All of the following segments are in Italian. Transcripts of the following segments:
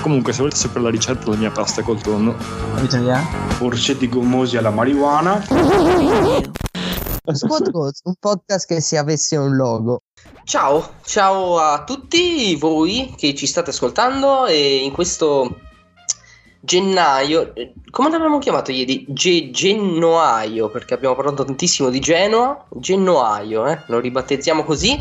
Comunque, se volete sapere la ricetta della mia pasta col tonno? Orsetti gommosi alla marijuana. Goals, un podcast che se avesse un logo. Ciao, ciao a tutti voi che ci state ascoltando e in questo gennaio, eh, come l'abbiamo chiamato ieri? Ge- gennoaio, perché abbiamo parlato tantissimo di Genoa, gennoaio, eh? lo ribattezziamo così.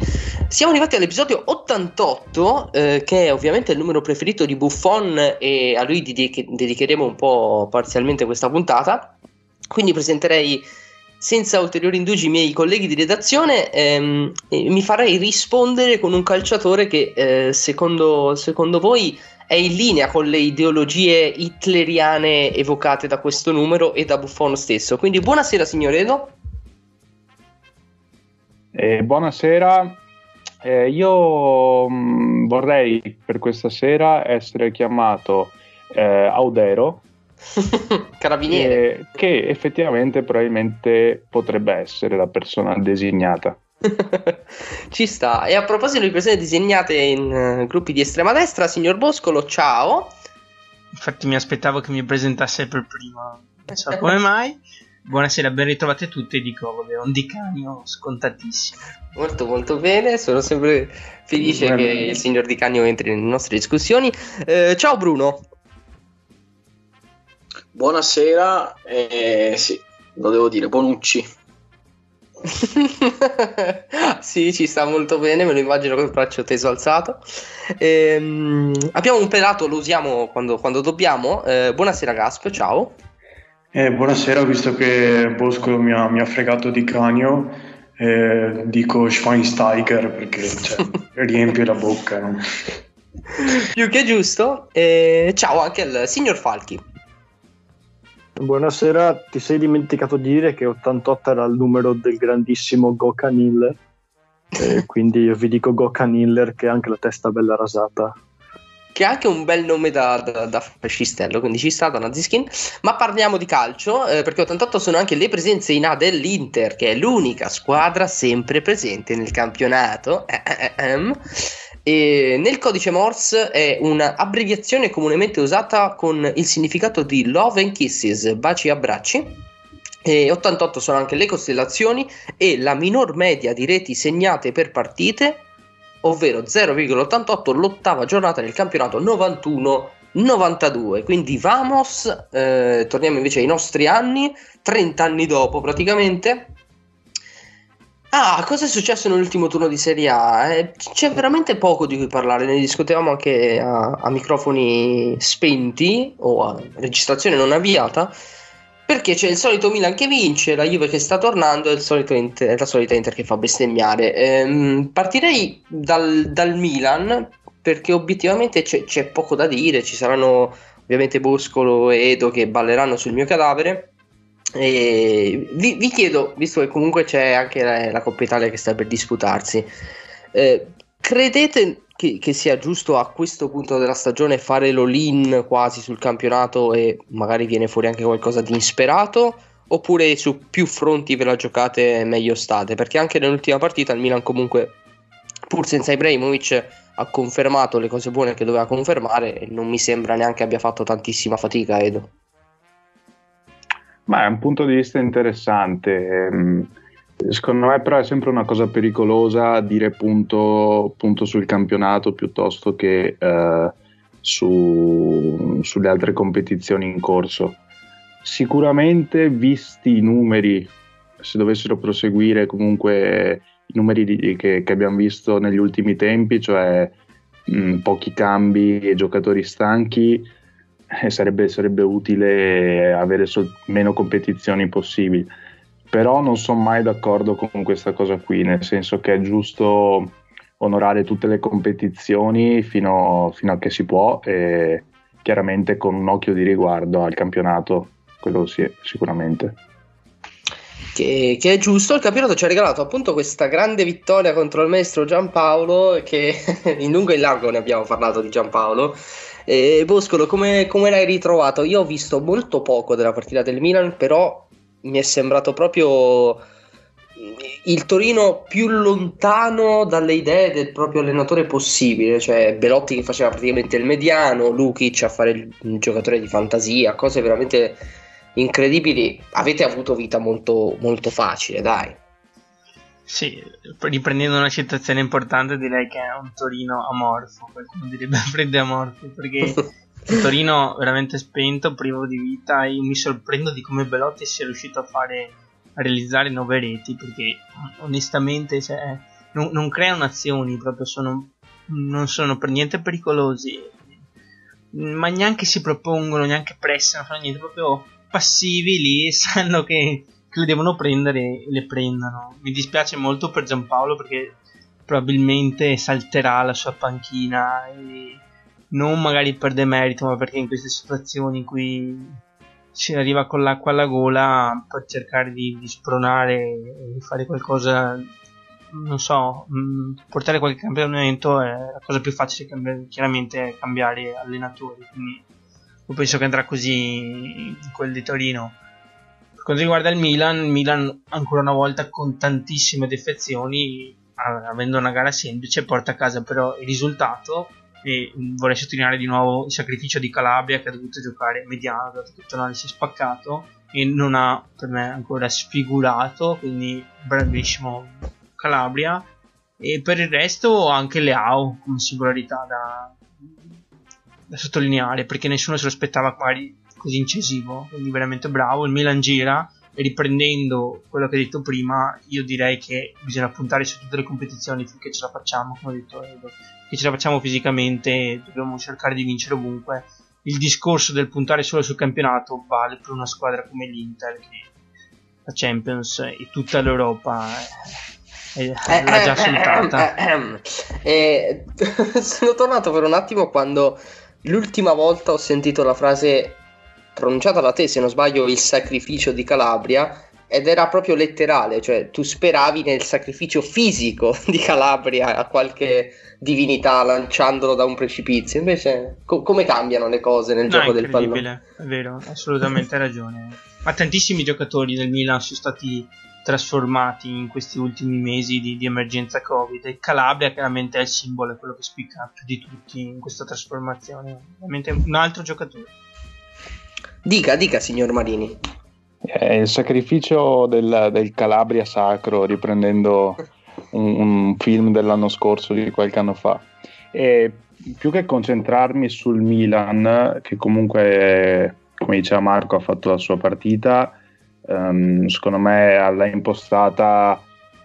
Siamo arrivati all'episodio 88, eh, che è ovviamente il numero preferito di Buffon e a lui dediche- dedicheremo un po' parzialmente questa puntata. Quindi presenterei senza ulteriori indugi i miei colleghi di redazione ehm, mi farei rispondere con un calciatore che eh, secondo, secondo voi è in linea con le ideologie hitleriane evocate da questo numero e da Buffon stesso. Quindi buonasera signor Edo. Eh, buonasera, Eh, io mh, vorrei per questa sera essere chiamato eh, Audero, Carabiniere. eh, che effettivamente probabilmente potrebbe essere la persona designata. Ci sta. E a proposito di persone disegnate in eh, gruppi di estrema destra, signor Boscolo, ciao. Infatti mi aspettavo che mi presentasse per primo. Non so come mai. Buonasera, ben ritrovati a tutti dico, vabbè, un dicanio scontatissimo. Molto molto bene, sono sempre felice Bene. che il signor Di Cagno entri nelle nostre discussioni. Eh, ciao Bruno. Buonasera, eh, sì, lo devo dire, Bonucci. sì, ci sta molto bene, me lo immagino col braccio teso alzato. Ehm, abbiamo un pelato, lo usiamo quando, quando dobbiamo. Eh, buonasera Gasp, ciao. Eh, buonasera, visto che Bosco mi ha, mi ha fregato di cranio, eh, dico Schweinsteiger perché cioè, riempie la bocca. no? Più che giusto. Eh, ciao anche al signor Falchi. Buonasera, ti sei dimenticato di dire che 88 era il numero del grandissimo Gokan Hiller. E quindi io vi dico Gokan Hiller che ha anche la testa bella rasata. che ha anche un bel nome da, da, da fascistello, quindi ci sta da Naziskin. Ma parliamo di calcio, eh, perché 88 sono anche le presenze in A dell'Inter, che è l'unica squadra sempre presente nel campionato. Eh, eh, eh, ehm. E nel codice Morse è un'abbreviazione comunemente usata con il significato di Love and Kisses, baci e abbracci. E 88 sono anche le costellazioni e la minor media di reti segnate per partite ovvero 0,88 l'ottava giornata nel campionato 91-92. Quindi vamos, eh, torniamo invece ai nostri anni, 30 anni dopo praticamente. Ah, cosa è successo nell'ultimo turno di Serie A? Eh, c'è veramente poco di cui parlare, ne discutevamo anche a, a microfoni spenti o a registrazione non avviata. Perché c'è il solito Milan che vince, la Juve che sta tornando e la solita Inter che fa bestemmiare. Ehm, partirei dal, dal Milan perché obiettivamente c'è, c'è poco da dire. Ci saranno ovviamente Boscolo e Edo che balleranno sul mio cadavere. Vi, vi chiedo, visto che comunque c'è anche la, la Coppa Italia che sta per disputarsi, eh, credete che, che sia giusto a questo punto della stagione fare l'all-in quasi sul campionato e magari viene fuori anche qualcosa di insperato? Oppure su più fronti ve la giocate meglio state? Perché anche nell'ultima partita il Milan comunque, pur senza Ibrahimovic, ha confermato le cose buone che doveva confermare e non mi sembra neanche abbia fatto tantissima fatica, Edo. Ma è un punto di vista interessante. ehm, Secondo me, però, è sempre una cosa pericolosa dire punto, punto sul campionato piuttosto che eh, su- sulle altre competizioni in corso. Sicuramente, visti i numeri, se dovessero proseguire comunque i numeri di- che, che abbiamo visto negli ultimi tempi, cioè mh, pochi cambi e giocatori stanchi, eh, sarebbe, sarebbe utile avere sol- meno competizioni possibili. Però non sono mai d'accordo con questa cosa qui, nel senso che è giusto onorare tutte le competizioni fino, fino a che si può e chiaramente con un occhio di riguardo al campionato, quello sì, sicuramente. che, che è giusto. Il campionato ci ha regalato appunto questa grande vittoria contro il maestro Giampaolo, che in lungo e in largo ne abbiamo parlato di Giampaolo. E Boscolo, come, come l'hai ritrovato? Io ho visto molto poco della partita del Milan, però mi è sembrato proprio il Torino più lontano dalle idee del proprio allenatore possibile, cioè Belotti che faceva praticamente il mediano, Lukic a fare il giocatore di fantasia, cose veramente incredibili. Avete avuto vita molto, molto facile, dai. Sì, riprendendo una citazione importante direi che è un Torino amorfo, qualcuno direbbe freddo amorfo, perché un Torino veramente spento, privo di vita e io mi sorprendo di come Belotti sia riuscito a fare a realizzare nove reti perché onestamente cioè, non, non, creano azioni proprio sono, non sono per niente pericolosi ma neanche si propongono neanche pressano fanno niente proprio passivi lì sanno che, che le devono prendere e le prendano mi dispiace molto per Giampaolo perché probabilmente salterà la sua panchina non magari per demerito ma perché in queste situazioni in cui si arriva con l'acqua alla gola per cercare di, di spronare e di fare qualcosa non so mm, portare qualche cambiamento è la cosa più facile cambiare, chiaramente è cambiare allenatori quindi io penso che andrà così in quel di Torino quanto riguarda il Milan il Milan ancora una volta con tantissime defezioni avendo una gara semplice porta a casa però il risultato e vorrei sottolineare di nuovo il sacrificio di Calabria che ha dovuto giocare mediano che Tonali si è spaccato e non ha per me ancora sfigurato quindi bravissimo Calabria. E per il resto anche Leao come singolarità da, da sottolineare perché nessuno se lo aspettava magari così incisivo quindi veramente bravo il Milan gira e riprendendo quello che hai detto prima, io direi che bisogna puntare su tutte le competizioni finché ce la facciamo, come ho detto Edo, che ce la facciamo fisicamente, dobbiamo cercare di vincere ovunque. Il discorso del puntare solo sul campionato vale per una squadra come l'Inter, che la Champions e tutta l'Europa eh, eh, l'ha già salutata. Eh, sono tornato per un attimo quando l'ultima volta ho sentito la frase pronunciata da te, se non sbaglio, il sacrificio di Calabria, ed era proprio letterale, cioè tu speravi nel sacrificio fisico di Calabria a qualche divinità lanciandolo da un precipizio. Invece, co- come cambiano le cose nel no, gioco del pallone? È vero, assolutamente ragione. Ma tantissimi giocatori del Milan sono stati trasformati in questi ultimi mesi di, di emergenza Covid. E Calabria chiaramente è il simbolo, è quello che spicca più di tutti in questa trasformazione. Veramente un altro giocatore. Dica, dica, signor Marini. È il sacrificio del, del Calabria Sacro, riprendendo un, un, film dell'anno scorso, di qualche anno fa. E più che concentrarmi sul Milan, che comunque, come diceva Marco, ha fatto la sua partita, um, secondo me l'ha impostata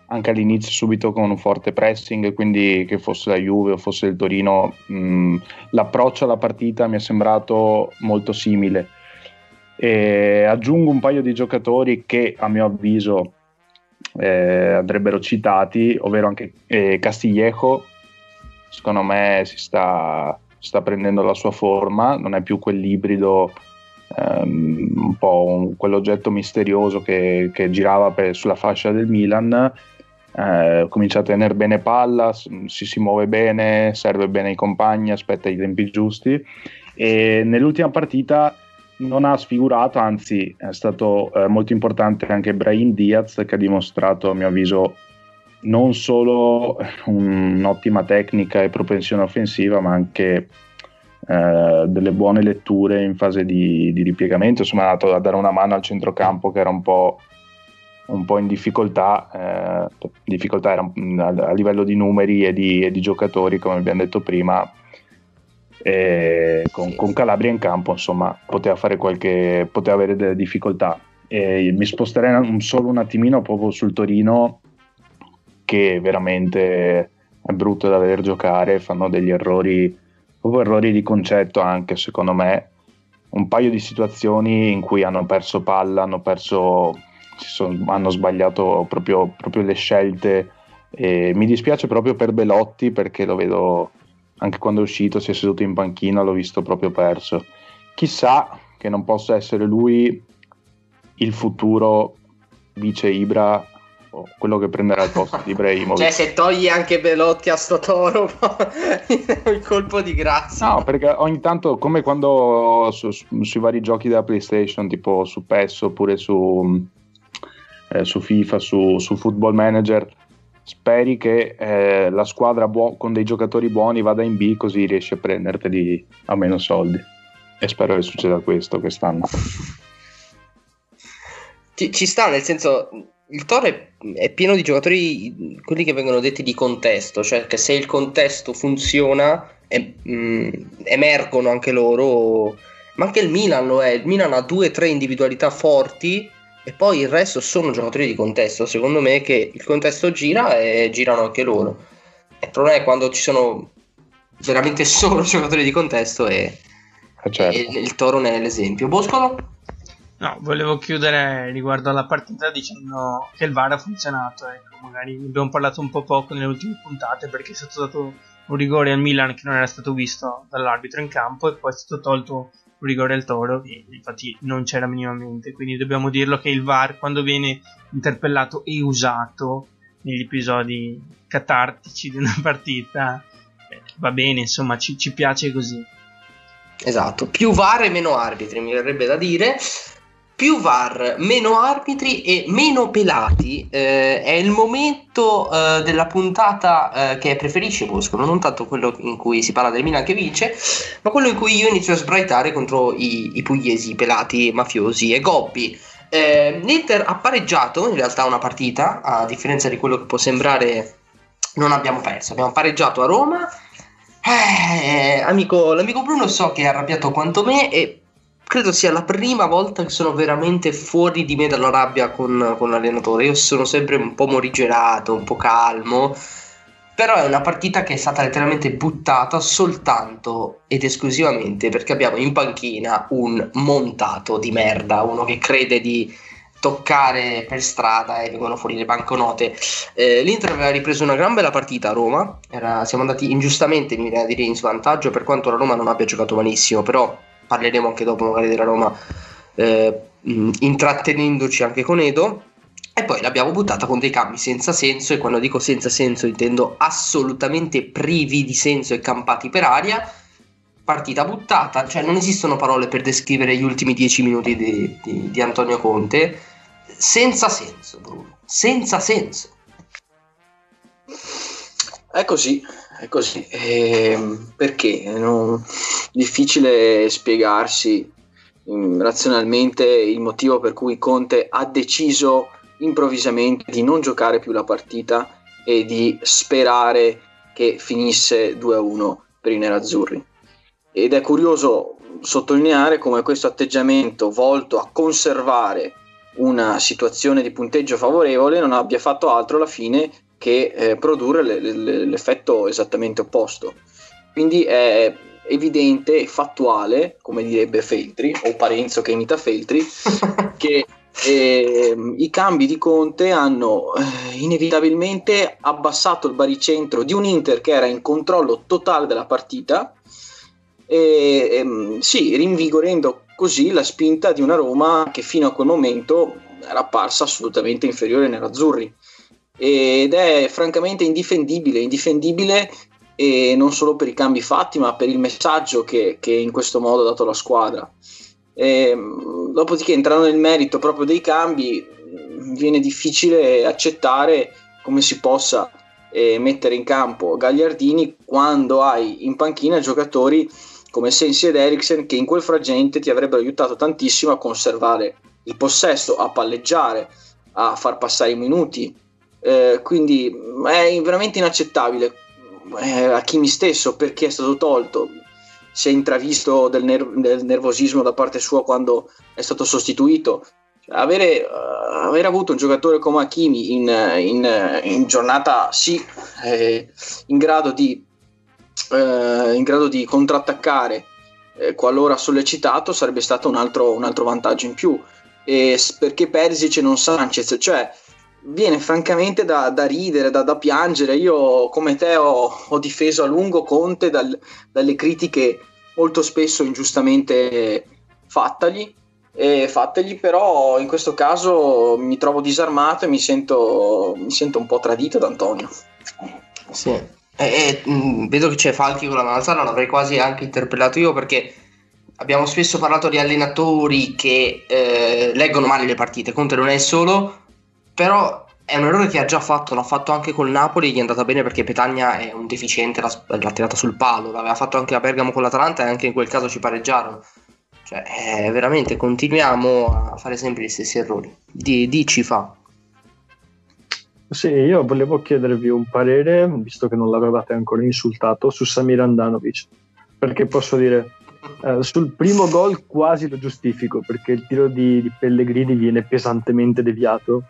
anche all'inizio subito con un forte pressing, quindi che fosse la Juve o fosse il Torino, mh, l'approccio alla partita mi è sembrato molto simile e aggiungo un paio di giocatori che a mio avviso eh, andrebbero citati, ovvero anche eh, Castillejo, secondo me si sta, sta, prendendo la sua forma, non è più quell'ibrido, ehm, un po' un, quell'oggetto misterioso che, che girava per, sulla fascia del Milan. Eh, comincia a tenere bene palla, si, si muove bene, serve bene ai compagni, aspetta i tempi giusti. E nell'ultima partita non ha sfigurato, anzi è stato eh, molto importante anche Brahim Diaz che ha dimostrato a mio avviso non solo un'ottima tecnica e propensione offensiva ma anche eh, delle buone letture in fase di, di, ripiegamento, insomma è andato a dare una mano al centrocampo che era un po', un po in difficoltà, eh, difficoltà era a livello di numeri e di, e di giocatori come abbiamo detto prima con, con, Calabria in campo insomma poteva fare qualche poteva avere delle difficoltà. E mi sposterei un, solo un attimino proprio sul Torino che veramente è brutto da vedere giocare fanno degli errori proprio errori di concetto anche secondo me. Un paio di situazioni in cui hanno perso palla hanno perso sono, hanno sbagliato proprio, proprio le scelte. E mi dispiace proprio per Belotti perché lo vedo anche quando è uscito si è seduto in panchina, l'ho visto proprio perso. Chissà che non possa essere lui il futuro vice Ibra o quello che prenderà il posto di Ibrahimovic. Cioè, se togli anche Belotti a sto toro, il colpo di grazia. No, perché ogni tanto, come quando su- su- sui vari giochi della PlayStation, tipo su PES oppure su, eh, su FIFA, su, su Football Manager, speri che eh, la squadra buo- con dei giocatori buoni vada in B così riesci a prenderteli a meno soldi. E spero che succeda questo quest'anno. Ci, ci sta, nel senso, il Toro è, è pieno di giocatori, quelli che vengono detti di contesto, cioè che se il contesto funziona, e, mh, emergono anche loro. Ma anche il Milan lo è. Il Milan ha due o tre individualità forti e poi il resto sono giocatori di contesto. Secondo me che il contesto gira e girano anche loro. Il problema è quando ci sono veramente solo giocatori di contesto e, Eh, certo. e il Toro ne è l'esempio. Boscolo? No, volevo chiudere riguardo alla partita dicendo che il VAR ha funzionato. Ecco, magari ne abbiamo parlato un po' poco nelle ultime puntate perché è stato dato un rigore al Milan che non era stato visto dall'arbitro in campo e poi è stato tolto rigore al Toro che infatti non c'era minimamente. Quindi dobbiamo dirlo che il VAR quando viene interpellato e usato negli episodi catartici di una partita eh, va bene, insomma ci, ci piace così. Esatto, più VAR e meno arbitri, mi verrebbe da dire. Più VAR, meno arbitri e meno pelati. eh, è il momento eh, della puntata eh, che preferisce Boscolo, non tanto quello in cui si parla del Milan che vince, ma quello in cui io inizio a sbraitare contro i, i pugliesi, pelati, mafiosi e gobbi. Eh, L'Inter ha pareggiato in realtà una partita, a differenza di quello che può sembrare, non abbiamo perso. Abbiamo pareggiato a Roma. Eh, amico, l'amico Bruno so che è arrabbiato quanto me e credo sia la prima volta che sono veramente fuori di me dalla rabbia con, con l'allenatore. Io sono sempre un po' morigerato, un po' calmo. Però è una partita che è stata letteralmente buttata soltanto ed esclusivamente perché abbiamo in panchina un montato di merda, uno che crede di toccare per strada e vengono fuori le banconote. Eh, L'Inter aveva ripreso una gran bella partita a Roma, Era- siamo andati ingiustamente, mi viene a dire, in svantaggio per quanto la Roma non abbia giocato malissimo, però parleremo anche dopo magari della Roma eh, intrattenendoci anche con Edo. E poi l'abbiamo buttata con dei cambi senza senso e quando dico senza senso intendo assolutamente privi di senso e campati per aria. Partita buttata, cioè non esistono parole per descrivere gli ultimi dieci minuti di, di- di Antonio Conte. Senza senso, Bruno. Senza senso. È così, è così. Ehm, perché? Non- difficile spiegarsi mm, razionalmente il motivo per cui Conte ha deciso improvvisamente di non giocare più la partita e di sperare che finisse 2-1 per i nerazzurri. Ed è curioso sottolineare come questo atteggiamento volto a conservare una situazione di punteggio favorevole non abbia fatto altro alla fine che eh, produrre le- le- l'effetto esattamente opposto. Quindi è evidente e fattuale, come direbbe Feltri, o Parenzo che imita Feltri, che ehm, i cambi di Conte hanno eh, inevitabilmente abbassato il baricentro di un Inter che era in controllo totale della partita e ehm, sì, rinvigorendo così la spinta di una Roma che fino a quel momento era apparsa assolutamente inferiore ai nerazzurri ed è francamente indifendibile, indifendibile e non solo per i cambi fatti ma per il messaggio che, che in questo modo ha dato la squadra. Ehm, dopodiché entrando nel merito proprio dei cambi viene difficile accettare come si possa eh, mettere in campo Gagliardini quando hai in panchina giocatori come Sensi ed Eriksen che in quel frangente ti avrebbero aiutato tantissimo a conservare il possesso, a palleggiare, a far passare i minuti. Eh, quindi è veramente inaccettabile eh, a Kimi stesso perché è stato tolto. Si è intravisto del, ner- del nervosismo da parte sua quando è stato sostituito. Avere, eh, aver avuto un giocatore come Hakimi in, in- in giornata sì, eh, in grado di eh, in grado di contrattaccare eh, qualora sollecitato sarebbe stato un altro, un altro vantaggio in più e perché Perisic e non Sanchez cioè viene francamente da, da ridere, da, da piangere io come te ho, ho difeso a lungo Conte dal- dalle critiche molto spesso ingiustamente fattagli e fategli però in questo caso mi trovo disarmato e mi sento, mi sento un po' tradito da Antonio. Sì. E, e, vedo che c'è Falchi con la mano alzata, l'avrei quasi anche interpellato io perché abbiamo spesso parlato di allenatori che eh, leggono male le partite, Conte non è solo, però è un errore che ha già fatto, l'ha fatto anche col Napoli, gli è andata bene perché Petagna è un deficiente, l'ha, l'ha tirata sul palo, l'aveva fatto anche a Bergamo con l'Atalanta e anche in quel caso ci pareggiarono. Cioè, eh, veramente continuiamo a fare sempre gli stessi errori. Di, ci fa. Sì, io volevo chiedervi un parere, visto che non l'avevate ancora insultato, su Samir Andanovic. Perché posso dire, eh, sul primo gol quasi lo giustifico, perché il tiro di, di Pellegrini viene pesantemente deviato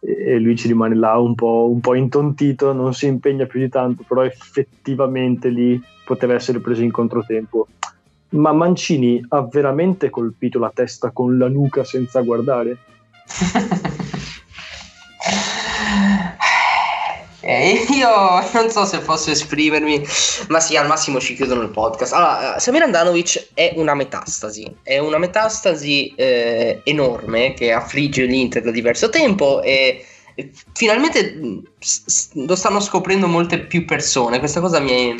e, lui ci rimane là un po', un po' intontito, non si impegna più di tanto, però effettivamente lì poteva essere preso in controtempo. Ma Mancini ha veramente colpito la testa con la nuca senza guardare? Eh, io non so se posso esprimermi, ma sì, al massimo ci chiudono il podcast. Allora, eh, Samir Andanovic è una metastasi, è una metastasi eh, enorme che affligge l'Inter da diverso tempo e, finalmente s- lo stanno scoprendo molte più persone. Questa cosa mi è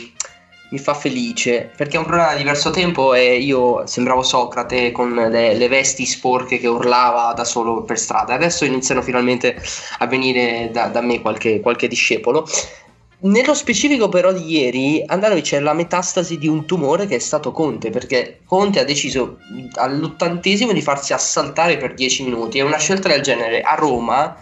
mi fa felice perché è un problema di diverso tempo e io sembravo Socrate con le, le, vesti sporche che urlava da solo per strada. Adesso iniziano finalmente a venire da, da me qualche, qualche, discepolo. Nello specifico però di ieri Andanovic è la metastasi di un tumore che è stato Conte perché Conte ha deciso all'ottantesimo di farsi assaltare per 10 minuti e una scelta del genere a Roma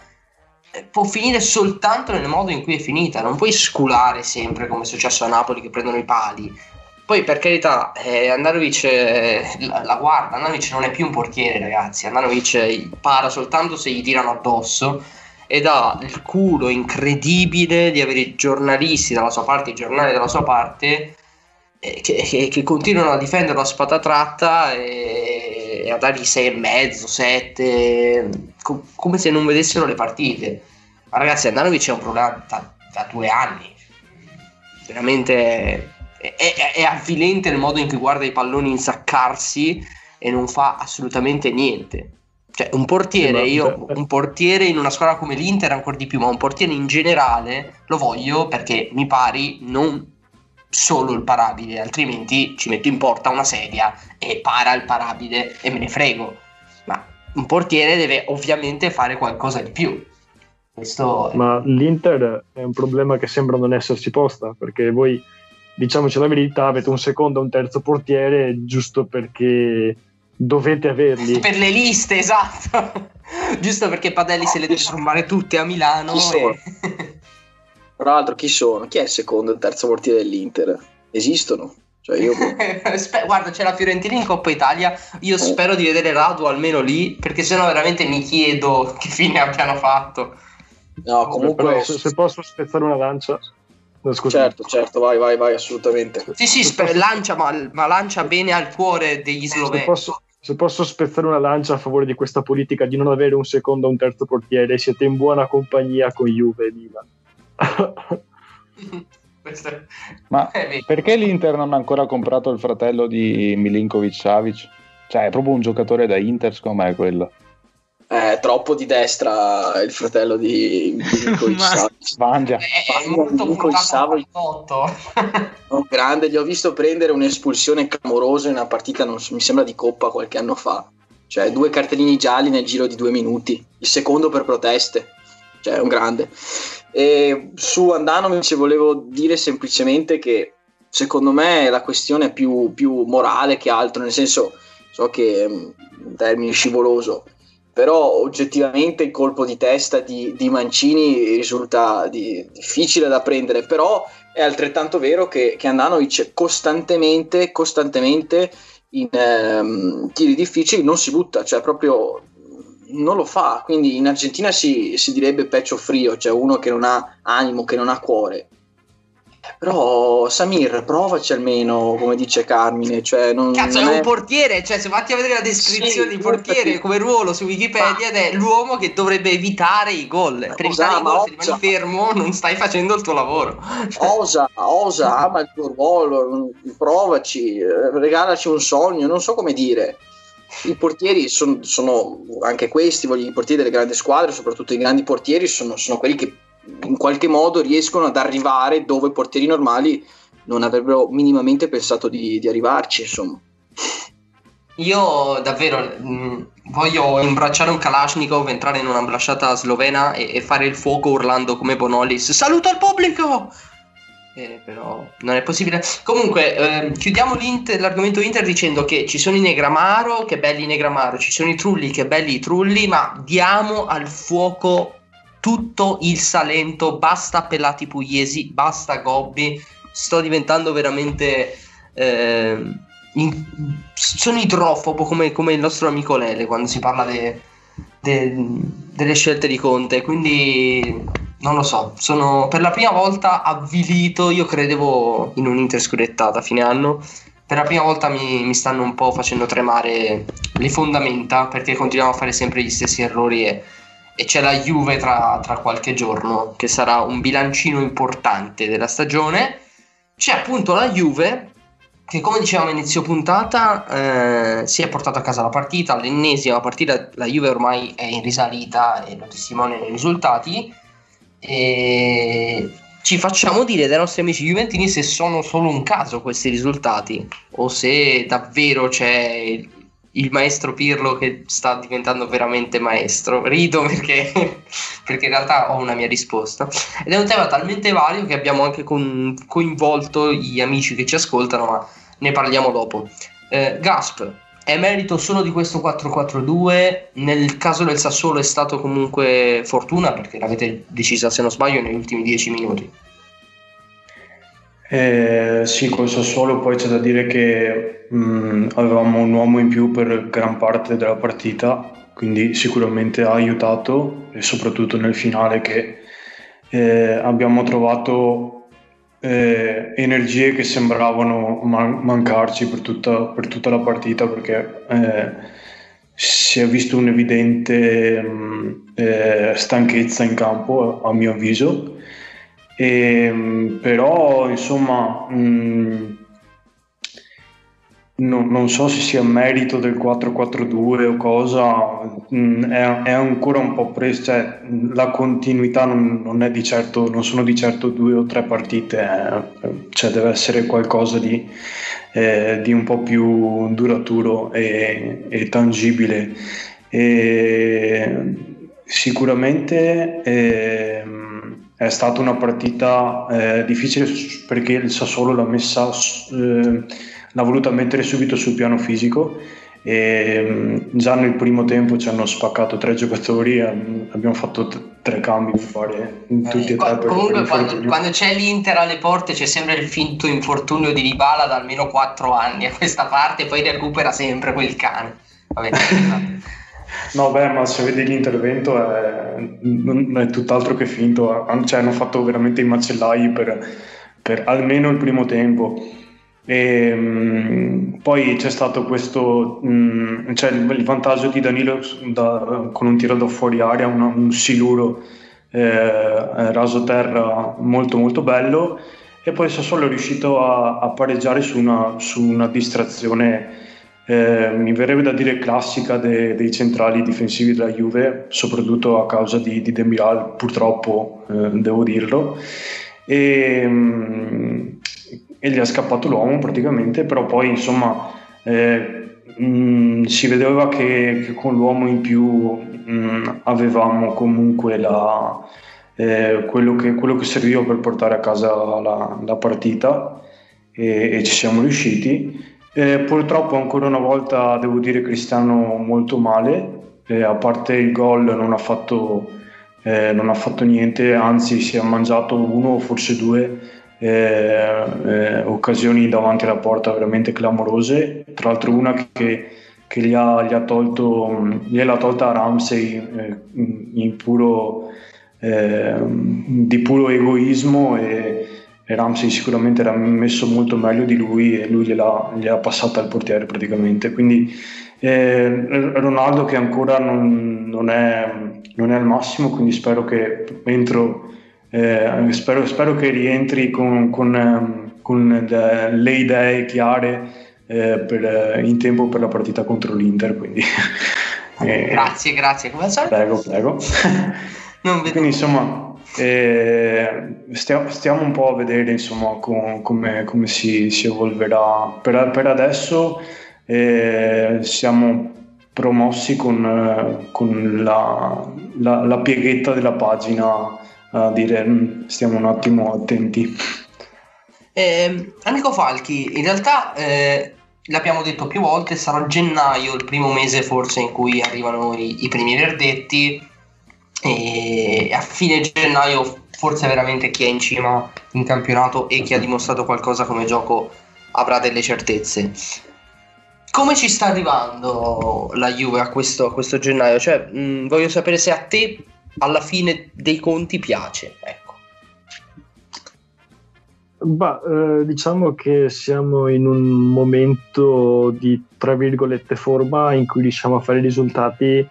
può finire soltanto nel modo in cui è finita, non puoi sculare sempre come è successo a Napoli che prendono i pali. Poi per carità, eh, Andanovic eh, la, la, guarda, Andanovic non è più un portiere ragazzi, Andanovic para soltanto se gli tirano addosso ed ha il culo incredibile di avere i giornalisti dalla sua parte, i giornali dalla sua parte eh, che, che, che, continuano a difenderlo a spada tratta e, e a dargli 6,5, 7, co- come se non vedessero le partite. Ma ragazzi, Andanovic è un problema da, da due anni. Veramente è, è, è, avvilente il modo in cui guarda i palloni insaccarsi e non fa assolutamente niente. Cioè, un portiere, io, un portiere in una squadra come l'Inter ancora di più, ma un portiere in generale lo voglio perché mi pari non solo il parabile, altrimenti ci metto in porta una sedia e para il parabile e me ne frego. Un portiere deve ovviamente fare qualcosa di più. Questo Ma l'Inter è un problema che sembra non essersi posta, perché voi, diciamoci la verità, avete un secondo e un terzo portiere giusto perché dovete averli. Per le liste, esatto. giusto perché Padelli se le deve trovare tutte a Milano. E... Tra l'altro, chi sono? Chi è il secondo e il terzo portiere dell'Inter? Esistono? Cioè io... Guarda, c'è la Fiorentina in Coppa Italia. Io eh. spero di vedere Radu almeno lì, perché sennò veramente mi chiedo che fine abbiano fatto. No, comunque. se, se, posso spezzare una lancia. No, certo, certo, vai, vai, vai, assolutamente. Sì, sì, spe- lancia, ma, ma, lancia bene al cuore degli sloveni. Se posso, se posso spezzare una lancia a favore di questa politica di non avere un secondo o un terzo portiere, siete in buona compagnia con Juve e Milan. Ma perché l'Inter non ha ancora comprato il fratello di Milinkovic Savic? Cioè, è proprio un giocatore da Inter, secondo me, è quello. È troppo di destra il fratello di Milinkovic Savic. Mangia. È molto Savic. oh, grande, gli ho visto prendere un'espulsione clamorosa in una partita, non so, mi sembra di Coppa qualche anno fa. Cioè, due cartellini gialli nel giro di due minuti. Il secondo per proteste. Cioè, è un grande. E su Andanovic volevo dire semplicemente che secondo me la questione è più, più morale che altro, nel senso, so che è un termine scivoloso, però oggettivamente il colpo di testa di, di Mancini risulta di, difficile da prendere, però è altrettanto vero che, che Andanovic costantemente, costantemente in ehm, tiri difficili non si butta, cioè proprio non lo fa, quindi in Argentina si, si direbbe pecho frio, cioè uno che non ha animo, che non ha cuore. Però Samir, provaci almeno, come dice Carmine. Cioè, non, Cazzo, non è un portiere. Cioè, se vatti a vedere la descrizione sì, di portiere infatti... come ruolo su Wikipedia, ed è l'uomo che dovrebbe evitare i gol. Per evitare i gol, se rimani fermo, non stai facendo il tuo lavoro. Osa, osa, ama il tuo ruolo, provaci, regalaci un sogno, non so come dire. I portieri son, sono anche questi, voglio, i portieri delle grandi squadre, soprattutto i grandi portieri, sono, sono quelli che in qualche modo riescono ad arrivare dove portieri normali non avrebbero minimamente pensato di, di arrivarci, insomma. Io davvero mh, voglio imbracciare un Kalashnikov, entrare in un'ambasciata slovena e, e, fare il fuoco urlando come Bonolis. Saluto al pubblico! Eh, però non è possibile. Comunque, eh, chiudiamo l'argomento Inter dicendo che ci sono i Negramaro, che belli i Negramaro, ci sono i Trulli, che belli i Trulli, ma diamo al fuoco tutto il Salento, basta Pelati Pugliesi, basta Gobbi, sto diventando veramente... Eh, in, sono idrofobo come, come, il nostro amico Lele quando si parla de, de, delle scelte di Conte. Quindi non lo so, sono per la prima volta avvilito. Io credevo in un'Inter scudettata a fine anno. Per la prima volta mi, mi, stanno un po' facendo tremare le fondamenta perché continuiamo a fare sempre gli stessi errori e, e c'è la Juve tra, tra qualche giorno che sarà un bilancino importante della stagione. C'è appunto la Juve che come dicevamo inizio puntata eh, si è portato a casa la partita, l'ennesima partita, la Juve ormai è in risalita e lo testimonia nei risultati e ci facciamo dire dai nostri amici juventini se sono solo un caso questi risultati o se davvero c'è il maestro Pirlo che sta diventando veramente maestro. Rido perché, perché in realtà ho una mia risposta. Ed è un tema talmente vario che abbiamo anche con, coinvolto gli amici che ci ascoltano, ma ne parliamo dopo. Eh, Gasp, è merito solo di questo 4-4-2? Nel caso del Sassuolo è stato comunque fortuna perché l'avete decisa, se non sbaglio, negli ultimi 10 minuti. Eh, sì, col Sassuolo poi c'è da dire che mh, mm, avevamo un uomo in più per gran parte della partita, quindi sicuramente ha aiutato e soprattutto nel finale che eh, abbiamo trovato eh, energie che sembravano man- mancarci per tutta, per tutta, la partita perché eh, si è visto un'evidente mh, mm, eh, stanchezza in campo a mio avviso. E, ehm, però, insomma, mh, mm, no, non so se sia merito del 4-4-2 o cosa, mm, è, è, ancora un po' presto, cioè, la continuità non, non, certo, non sono di certo due o tre partite, eh, cioè deve essere qualcosa di, eh, di un po' più duraturo e, e tangibile. E, sicuramente... Eh, è stata una partita eh, difficile perché il Sassuolo l'ha messa, eh, l'ha voluta mettere subito sul piano fisico e mm, già nel primo tempo ci hanno spaccato tre giocatori abbiamo fatto t- tre cambi mi pare in tutti eh, e tre comunque quando, quando, c'è l'Inter alle porte c'è sempre il finto infortunio di Ribala da almeno quattro anni a questa parte poi recupera sempre quel cane Vabbè, No, beh, ma se vedi l'intervento è, non è tutt'altro che finto, cioè hanno fatto veramente i macellai per, per almeno il primo tempo. E, mh, poi c'è stato questo, mh, cioè il, il, vantaggio di Danilo da, con un tiro da fuori aria, una, un siluro eh, raso terra molto molto bello e poi Sassuolo è riuscito a, a pareggiare su una, su una distrazione eh, mi verrebbe da dire classica de, dei centrali difensivi della Juve, soprattutto a causa di, di Demiral, purtroppo eh, devo dirlo. E, mm, e, gli è scappato l'uomo praticamente, però poi insomma eh, mh, mm, si vedeva che, che, con l'uomo in più mh, mm, avevamo comunque la, eh, quello, che, quello, che, serviva per portare a casa la, la partita e, e ci siamo riusciti. Eh, purtroppo ancora una volta devo dire Cristiano molto male, a parte il gol non ha, fatto, eh, non ha fatto niente, anzi si è mangiato uno o forse due eh, eh, occasioni davanti alla porta veramente clamorose, tra l'altro una che, che gli, ha, gli ha tolto, gliel'ha tolta a Ramsey eh, in puro, di puro egoismo e e Ramsey sicuramente era messo molto meglio di lui e lui gliela, gliela passata al portiere praticamente. Quindi eh, Ronaldo che ancora non, non, è, non, è, al massimo, quindi spero che entro, eh, spero, spero, che rientri con, con, con le, idee chiare eh, per, in tempo per la partita contro l'Inter. Quindi, eh, grazie, grazie. Come sai? Prego, prego. quindi insomma, eh, stiamo, stiamo, un po' a vedere insomma, com, come, come si, si, evolverà. Per, per adesso eh, siamo promossi con, con la, la, la, pieghetta della pagina a dire mm, stiamo un attimo attenti. Eh, amico Falchi, in realtà eh, l'abbiamo detto più volte, sarà gennaio il primo mese forse in cui arrivano i, i primi verdetti e a fine gennaio forse veramente chi è in cima in campionato e chi ha dimostrato qualcosa come gioco avrà delle certezze. Come ci sta arrivando la Juve a questo, a questo gennaio? Cioè, mh, voglio sapere se a te alla fine dei conti piace. Ecco. Bah, eh, diciamo che siamo in un momento di tra virgolette forma in cui riusciamo a fare risultati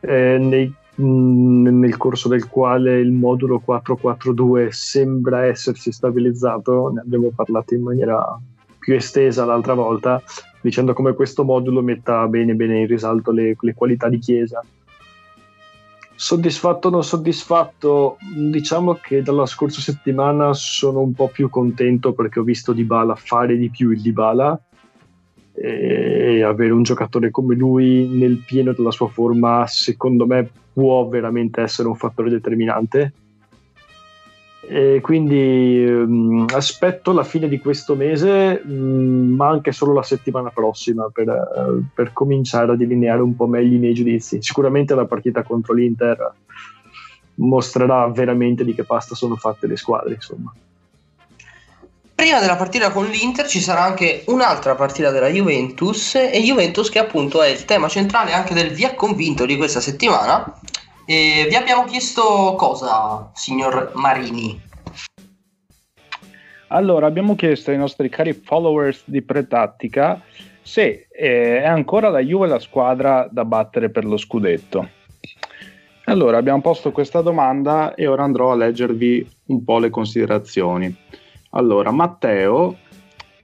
eh, nei, mh, nel corso del quale il modulo 442 sembra essersi stabilizzato. Ne abbiamo parlato in maniera più estesa l'altra volta, dicendo come questo modulo metta bene, bene in risalto le, le qualità di Chiesa Soddisfatto o non soddisfatto? Diciamo che dalla scorsa settimana sono un po' più contento perché ho visto Dybala fare di più il Dybala e avere un giocatore come lui nel pieno della sua forma secondo me può veramente essere un fattore determinante e quindi um, aspetto la fine di questo mese, um, ma anche solo la settimana prossima per, uh, per, cominciare a delineare un po' meglio i miei giudizi. Sicuramente la partita contro l'Inter mostrerà veramente di che pasta sono fatte le squadre, insomma. Prima della partita con l'Inter ci sarà anche un'altra partita della Juventus e Juventus che appunto è il tema centrale anche del via convinto di questa settimana e vi abbiamo chiesto cosa, signor Marini? Allora, abbiamo chiesto ai nostri cari followers di Pretattica se eh, è ancora la Juve la squadra da battere per lo scudetto. Allora, abbiamo posto questa domanda e ora andrò a leggervi un po' le considerazioni. Allora, Matteo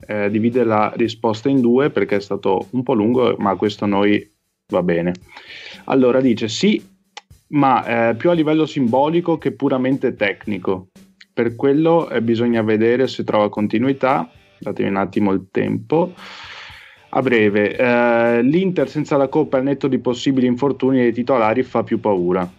eh, divide la risposta in due perché è stato un po' lungo, ma questo a noi va bene. Allora, dice sì, ma eh, più a livello simbolico che puramente tecnico. Per quello eh, bisogna vedere se trova continuità. Datemi un attimo il tempo. A breve, eh, l'Inter senza la Coppa al netto di possibili infortuni dei titolari fa più paura.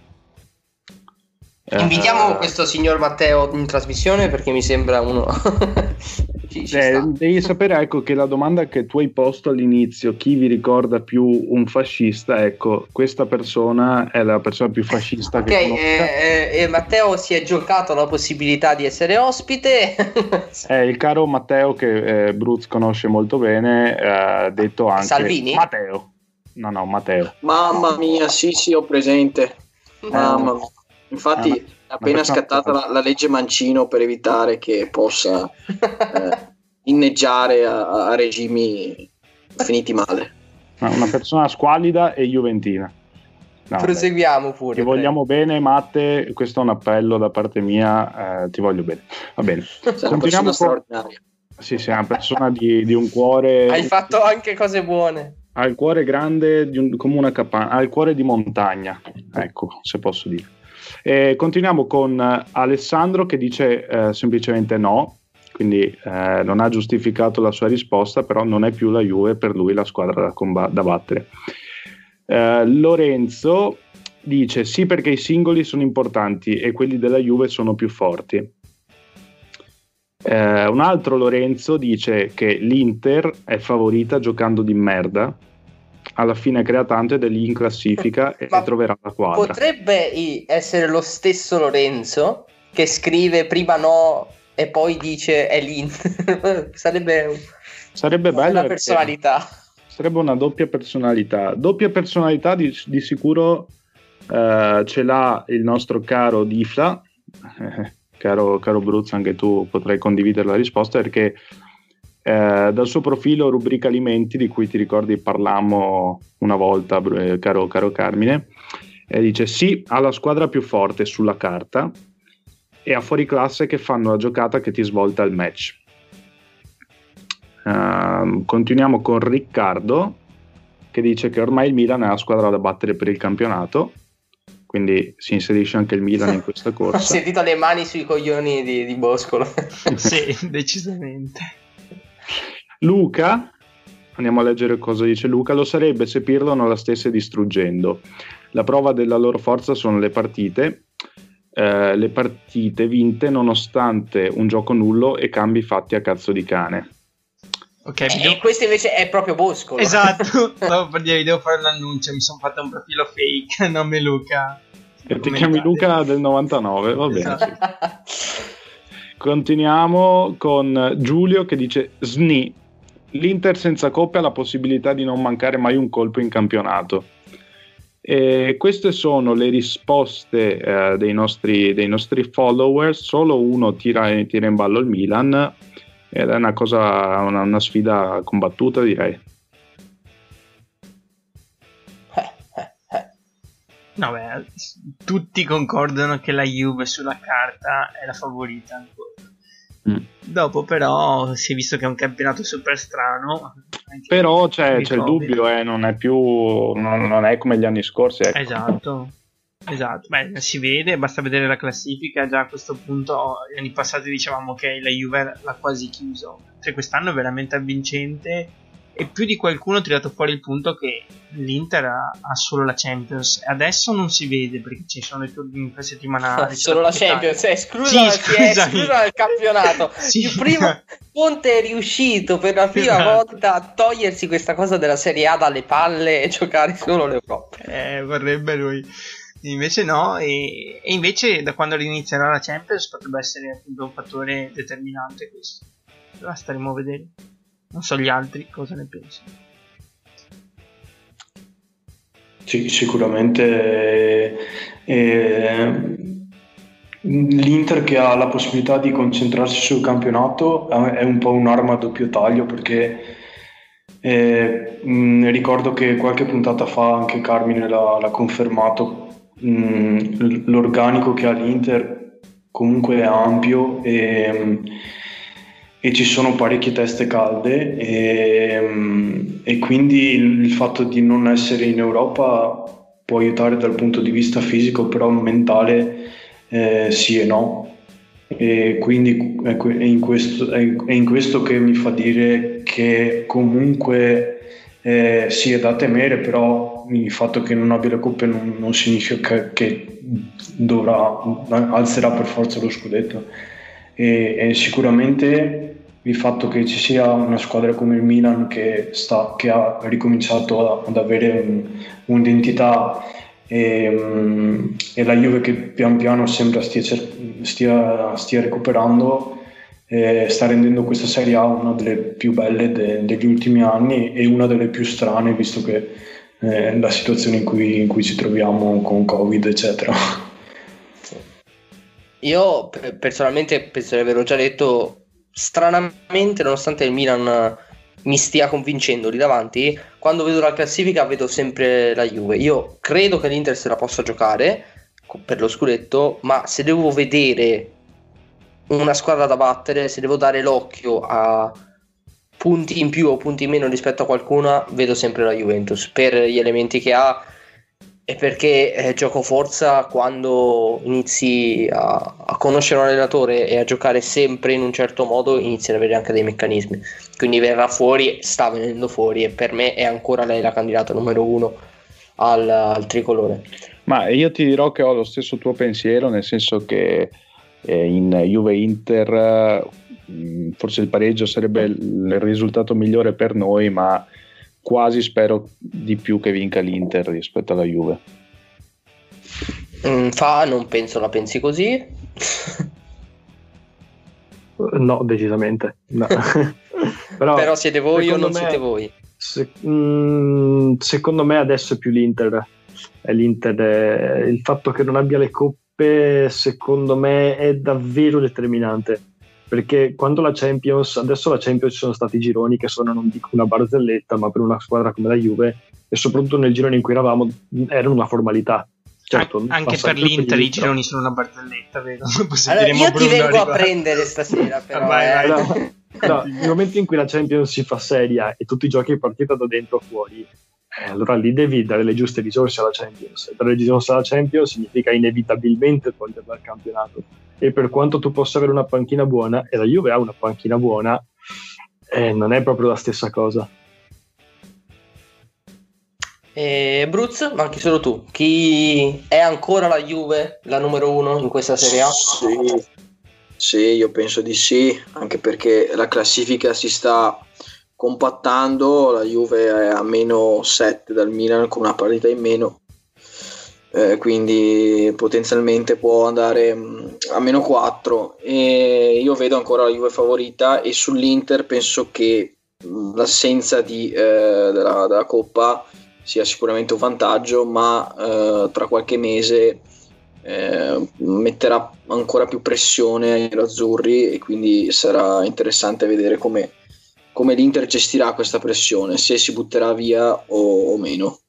Invitiamo questo signor Matteo in trasmissione perché mi sembra uno ci, ci eh, devi sapere ecco, che la domanda che tu hai posto all'inizio, chi vi ricorda più un fascista, ecco, questa persona è la persona più fascista okay, che eh, eh, Matteo si è giocato la possibilità di essere ospite. è il caro Matteo che eh, Bruz conosce molto bene, ha detto anche Salvini? Matteo. No, no, Matteo. Mamma mia, sì, sì, ho presente. Mamma mia. Infatti, è appena scattata la, la, legge Mancino per evitare che possa eh, inneggiare a, a, regimi finiti male. Una persona squalida e juventina. No, Proseguiamo beh. pure. Ti vogliamo bene, Matte. Questo è un appello da parte mia. Eh, ti voglio bene. Va bene. Sei una persona straordinaria. Sì, sei una persona di, di, un cuore. Hai fatto anche cose buone. Ha il cuore grande un, come una capanna, ha il cuore di montagna, ecco, se posso dire. E continuiamo con eh, Alessandro che dice eh, semplicemente no, quindi eh, non ha giustificato la sua risposta, però non è più la Juve per lui la squadra da, comb- da battere. Eh, Lorenzo dice sì perché i singoli sono importanti e quelli della Juve sono più forti. Eh, un altro Lorenzo dice che l'Inter è favorita giocando di merda alla fine crea tante degli in classifica e troverà la quadra. Potrebbe essere lo stesso Lorenzo che scrive prima no e poi dice è l'Inter. sarebbe, sarebbe una personalità. Sarebbe una doppia personalità. Doppia personalità di, di sicuro eh, ce l'ha il nostro caro Difla. Eh, caro, caro Bruzzo, anche tu potrai condividere la risposta perché eh, dal suo profilo rubrica alimenti di cui ti ricordi parlammo una volta eh, caro, caro Carmine eh, dice sì alla squadra più forte sulla carta e a fuori classe che fanno la giocata che ti svolta il match Uh, continuiamo con Riccardo che dice che ormai il Milan è la squadra da battere per il campionato, quindi si inserisce anche il Milan in questa corsa. Ho sentito le mani sui coglioni di, di Boscolo. sì, decisamente. Luca, andiamo a leggere cosa dice Luca, lo sarebbe se Pirlo non la stesse distruggendo. La prova della loro forza sono le partite, eh, le partite vinte nonostante un gioco nullo e cambi fatti a cazzo di cane. Ok, e devo... questo invece è proprio Bosco. Esatto, stavo per dire, devo fare l'annuncio, mi sono fatto un profilo fake, nome Luca. E ti chiami Luca del 99, va bene. Esatto. Sì. Continuiamo con Giulio che dice Sni, l'Inter senza coppia ha la possibilità di non mancare mai un colpo in campionato. E queste sono le risposte eh, dei, nostri, dei, nostri, follower, solo uno tira, tira in ballo il Milan ed è una cosa, una, una sfida combattuta direi. No, beh, tutti concordano che la Juve sulla carta è la favorita ancora. Mm. Dopo però si è visto che è un campionato super strano. Però c'è, c'è il dubbio, eh, non è più non, non, è come gli anni scorsi. Ecco. Esatto. Esatto, beh, si vede, basta vedere la classifica, già a questo punto gli anni passati dicevamo che la Juve l'ha quasi chiuso, cioè quest'anno è veramente avvincente e più di qualcuno ha tirato fuori il punto che l'Inter ha, ha solo la Champions. Adesso non si vede perché ci sono i turni infrasettimanali solo la Champions, è esclusa, sì, è esclusa dal campionato. Sì. il primo Conte è riuscito per la prima esatto. volta a togliersi questa cosa della Serie A dalle palle e giocare solo l'Europa. Eh, vorrebbe lui. Invece no e, e, invece da quando inizierà la Champions potrebbe essere appunto un fattore determinante questo. La staremo a vedere non so gli altri cosa ne pensano. Sì, sicuramente eh, l'Inter che ha la possibilità di concentrarsi sul campionato è un po' un'arma a doppio taglio perché eh, mh, ricordo che qualche puntata fa anche Carmine l'ha, l'ha confermato mh, l'organico che ha l'Inter comunque è ampio e, e ci sono parecchie teste calde e, e, quindi il fatto di non essere in Europa può aiutare dal punto di vista fisico, però mentale eh, sì e no. E quindi è in, questo, è in questo che mi fa dire che comunque eh, sì è da temere, però il fatto che non abbia le coppe non, non significa che dovrà, alzerà per forza lo scudetto. E, e, sicuramente il fatto che ci sia una squadra come il Milan che, sta, che ha ricominciato ad avere un, un'identità e, um, e, la Juve che pian piano sembra stia, stia, stia recuperando eh, sta rendendo questa Serie A una delle più belle de, degli ultimi anni e una delle più strane visto che eh, la situazione in cui, in cui, ci troviamo con Covid, eccetera. Io personalmente penso di averlo già detto, stranamente, nonostante il Milan mi stia convincendo lì davanti, quando vedo la classifica vedo sempre la Juve. Io credo che l'Inter se la possa giocare per lo scudetto, ma se devo vedere una squadra da battere, se devo dare l'occhio a punti in più o punti in meno rispetto a qualcuna, vedo sempre la Juventus per gli elementi che ha e perché eh, gioco forza quando inizi a, a, conoscere un allenatore e a giocare sempre in un certo modo inizi ad avere anche dei meccanismi. Quindi verrà fuori, sta venendo fuori e per me è ancora lei la candidata numero uno al, al tricolore. Ma io ti dirò che ho lo stesso tuo pensiero nel senso che eh, in Juve Inter Mm, forse il pareggio sarebbe il risultato migliore per noi, ma quasi spero di più che vinca l'Inter rispetto alla Juve. Mm, fa, non penso la pensi così. no, decisamente. No. Però, Però, siete voi o non me, siete voi? Se, mm, secondo me adesso è più l'Inter. È l'Inter è, il fatto che non abbia le coppe, secondo me, è davvero determinante perché quando la Champions, adesso la Champions ci sono stati gironi che sono, non dico una barzelletta, ma per una squadra come la Juve, e soprattutto nel girone in cui eravamo, erano una formalità. Certo, anche per l'Inter i gironi sono una barzelletta, vero? Allora, io ti vengo a prendere stasera, però. vai, eh. vai. No, nel momento in cui la Champions si fa seria e tutti i giochi partita da dentro o fuori, eh, allora lì devi dare le giuste risorse alla Champions. E dare le risorse alla Champions significa inevitabilmente toglierla dal campionato. E per quanto tu possa avere una panchina buona, e la Juve ha una panchina buona, eh, non è proprio la stessa cosa. E Bruz, ma anche solo tu, chi è ancora la Juve la numero uno in questa Serie A? Sì, sì, io penso di sì, anche perché la classifica si sta compattando, la Juve è a meno 7 dal Milan con una partita in meno, eh, quindi potenzialmente può andare mh, a meno 4 e io vedo ancora la Juve favorita e sull'Inter penso che mh, l'assenza di, eh, della, della Coppa sia sicuramente un vantaggio, ma eh, tra qualche mese eh, metterà ancora più pressione ai azzurri e quindi sarà interessante vedere come, come l'Inter gestirà questa pressione, se si butterà via o, o meno.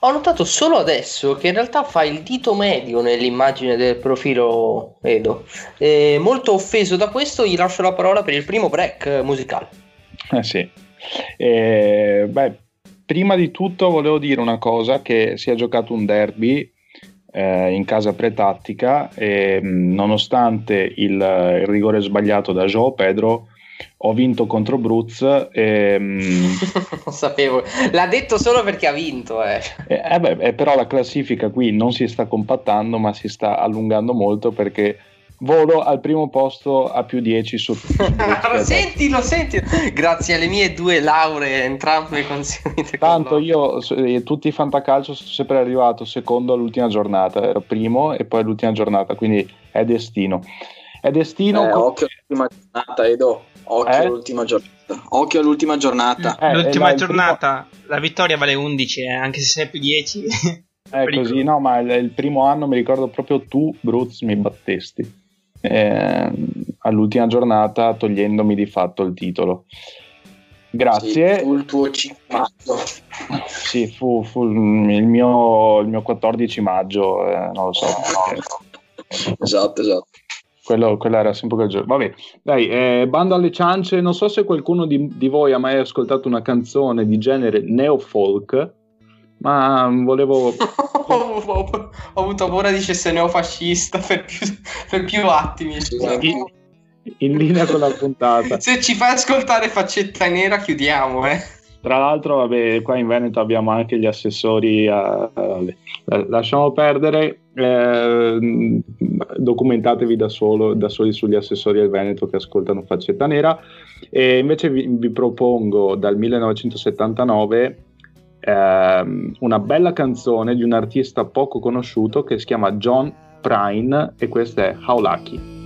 Ho notato solo adesso che in realtà fa il dito medio nell'immagine del profilo Edo. E molto offeso da questo, gli lascio la parola per il primo break musicale. Eh sì. Eh, beh, prima di tutto volevo dire una cosa, che si è giocato un derby eh, in casa pretattica e nonostante il, il, rigore sbagliato da Joe Pedro ho vinto contro Bruz e, non sapevo. L'ha detto solo perché ha vinto eh. Eh, beh, però la classifica qui non si sta compattando ma si sta allungando molto perché volo al primo posto a più 10 su lo senti lo senti grazie alle mie due lauree entrambe conseguite tanto io eh, tutti i fantacalcio sono sempre arrivato secondo all'ultima giornata ero primo e poi all'ultima giornata quindi è destino. È destino eh, con... occhio all'ultima giornata Edo occhio eh? all'ultima giornata occhio all'ultima giornata eh, l'ultima giornata primo... la vittoria vale 11 eh, anche se sei più 10 è così no ma il, il primo anno mi ricordo proprio tu Bruz mi battesti eh, all'ultima giornata togliendomi di fatto il titolo. Grazie. Sì, fu il tuo 5 maggio. Sì, fu, fu il, mio, il, mio, 14 maggio, eh, non lo so. esatto, esatto. Quello, quello, era sempre quel giorno. Vabbè, dai, eh, bando alle ciance. Non so se qualcuno di, di, voi ha mai ascoltato una canzone di genere neofolk ma volevo... ho, ho, avuto paura dicesse neofascista per più, per più attimi. In, in linea con la puntata. Se ci fai ascoltare faccetta nera chiudiamo, eh. Tra l'altro, vabbè, qua in Veneto abbiamo anche gli assessori. A, vabbè, lasciamo perdere, eh, documentatevi da, solo, da soli sugli assessori del Veneto che ascoltano Faccetta Nera. E invece vi, vi propongo dal 1979 ehm, una bella canzone di un artista poco conosciuto che si chiama John Prine e questa è How Lucky.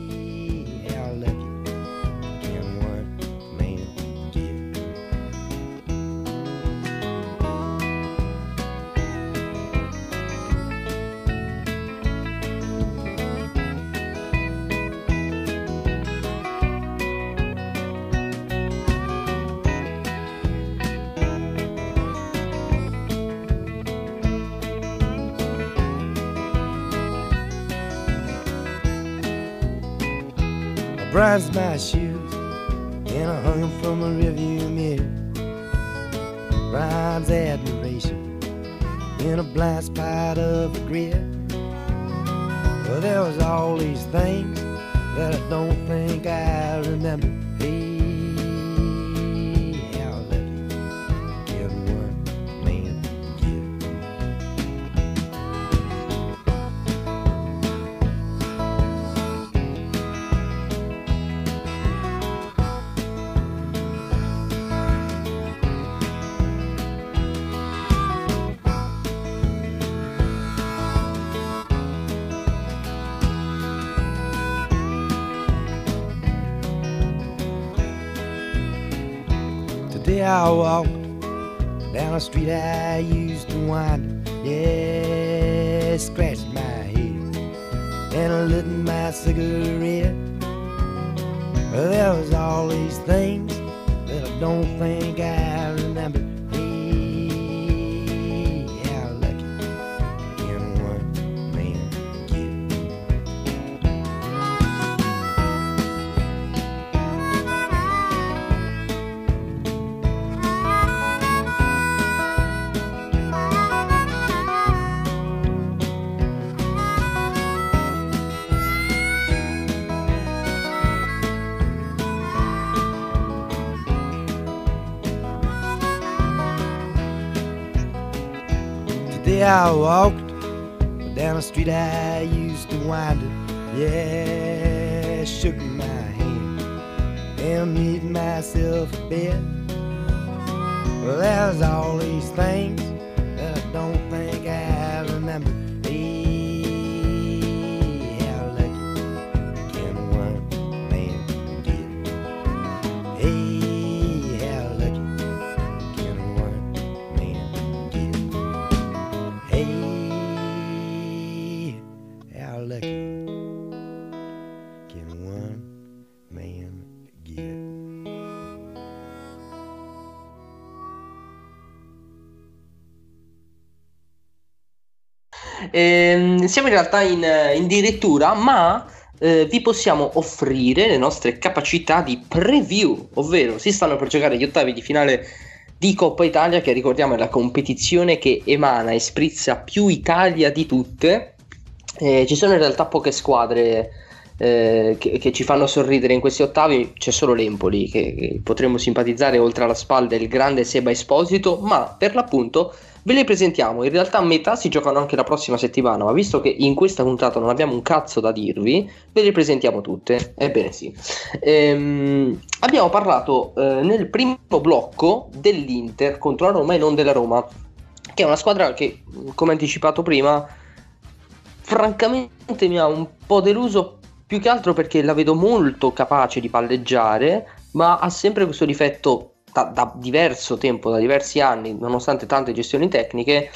I walked down a street I used to wind. I walked down the street I used to wind it. Yeah, shook my hand and made myself a bed. Well, there's all these things realtà in, in dirittura, ma eh, vi possiamo offrire le nostre capacità di preview, ovvero si stanno per giocare gli ottavi di finale di Coppa Italia, che ricordiamo è la competizione che emana e sprizza più Italia di tutte. Eh, ci sono in realtà poche squadre eh, che, che ci fanno sorridere in questi ottavi, c'è solo l'Empoli che, che potremmo simpatizzare oltre alla spalla del grande Seba Esposito, ma per l'appunto Ve le presentiamo, in realtà metà si giocano anche la prossima settimana, ma visto che in questa puntata non abbiamo un cazzo da dirvi, ve le presentiamo tutte. Ebbene sì. Ehm, abbiamo parlato eh, nel primo blocco dell'Inter contro la Roma e non della Roma, che è una squadra che, come anticipato prima, francamente mi ha un po' deluso più che altro perché la vedo molto capace di palleggiare, ma ha sempre questo difetto da, da, diverso tempo, da diversi anni, nonostante tante gestioni tecniche,